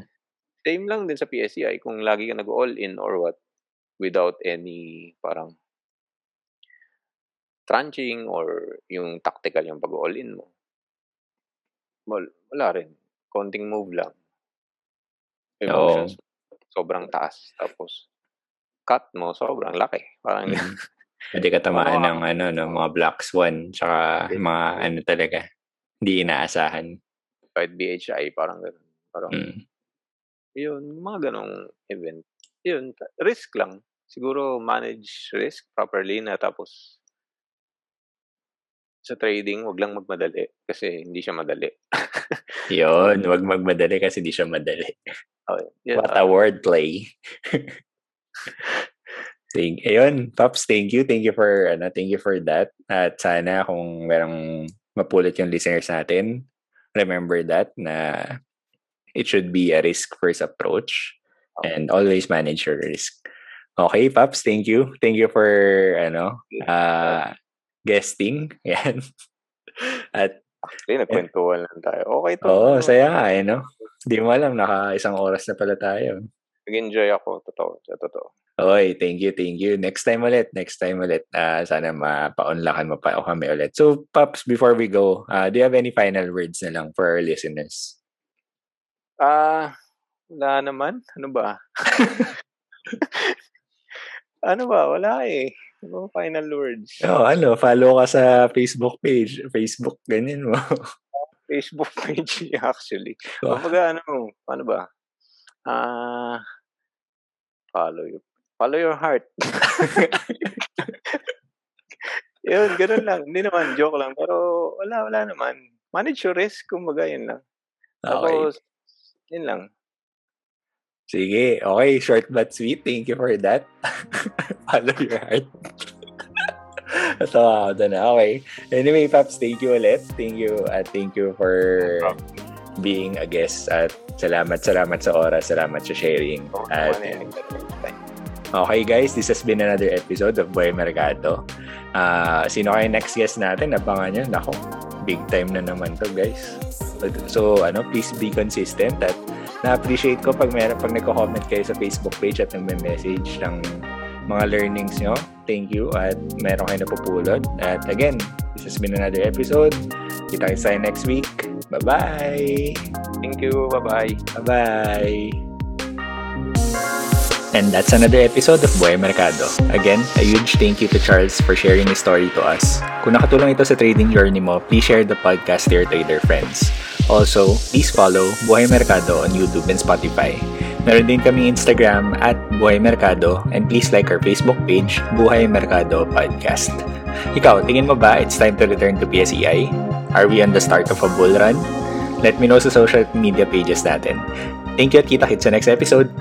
Same lang din sa PSEI kung lagi ka nag-all-in or what, without any parang tranching or yung tactical yung pag-all-in mo. Wal wala rin, konting move lang. Oo. Emotions sobrang taas tapos cut mo sobrang laki, parang Mm. [LAUGHS] Puwede ka tamaan Oo. ng ano 'no, mga black swan tsaka mga ano talaga, hindi inaasahan. kahit BHI parang gano'n. Parang Mm. yun, mga gano'ng event. Yun, risk lang. Siguro manage risk properly na tapos sa trading, 'wag lang magmadali kasi hindi siya madali. Yun, 'wag magmadali kasi di siya madali. [LAUGHS] Oo, yun, What a ah. wordplay. [LAUGHS] Thank ayun, Pops, thank you. Thank you for ano, thank you for that. At sana kung merong mapulot yung listeners natin, remember that na it should be a risk-first approach and always manage your risk. Okay, Pops, thank you. Thank you for ano, ah, guesting. [LAUGHS] Yan. At Actually, nagkwentuhan lang tayo. Okay 'to, oo, ano, saya nga eh, 'no? Di mo alam naka isang oras na pala tayo. nag-enjoy ako, totoo, sa totoo. Oy, thank you, thank you. Next time ulit, next time ulit. Ah, sana mapa-unlockan mo pa o kami ulit. So, Pops, before we go, ah, do you have any final words na lang for our listeners? Ah, wala naman. Ano ba? [LAUGHS] [LAUGHS] Ano ba? Wala, eh. Ano final words? Oh, ano, follow ka sa Facebook page, Facebook, ganyan mo. [LAUGHS] Facebook page actually. Oh. Kumbaga ano, ano ba? Ah, follow you. follow your heart. [LAUGHS] [LAUGHS] yun, ganun lang. Hindi naman, joke lang. Pero wala, wala naman. Manage your risk, kumbaga, yun lang. Tapos, okay. yun lang. Sige, okay. Short but sweet. Thank you for that. [LAUGHS] follow your heart. [LAUGHS] Natawa ako doon. Okay. Anyway, Paps, thank you ulit. Thank you at thank you for being a guest at salamat, salamat sa oras, salamat sa sharing. At, okay guys, this has been another episode of Boy Mercado. Uh, sino kayo next guest natin? Abangan nyo. Nako, big time na naman to guys. So, ano, please be consistent at na-appreciate ko pag meron pag nagko-comment kayo sa Facebook page at nagme-message ng mga learnings nyo. Thank you at meron kayo napupulot. At again, this has been another episode. Kita tayo next week. Bye-bye! Thank you. Bye-bye. Bye-bye! And that's another episode of Buhay Mercado. Again, a huge thank you to Charles for sharing his story to us. Kung nakatulong ito sa trading journey mo, please share the podcast to your trader friends. Also, please follow Buhay Mercado on YouTube and Spotify. Meron din kami Instagram at Buhay Mercado and please like our Facebook page, Buhay Mercado Podcast. Ikaw, tingin mo ba it's time to return to PSEI? Are we on the start of a bull run? Let me know sa social media pages natin. Thank you at kita-kits sa next episode.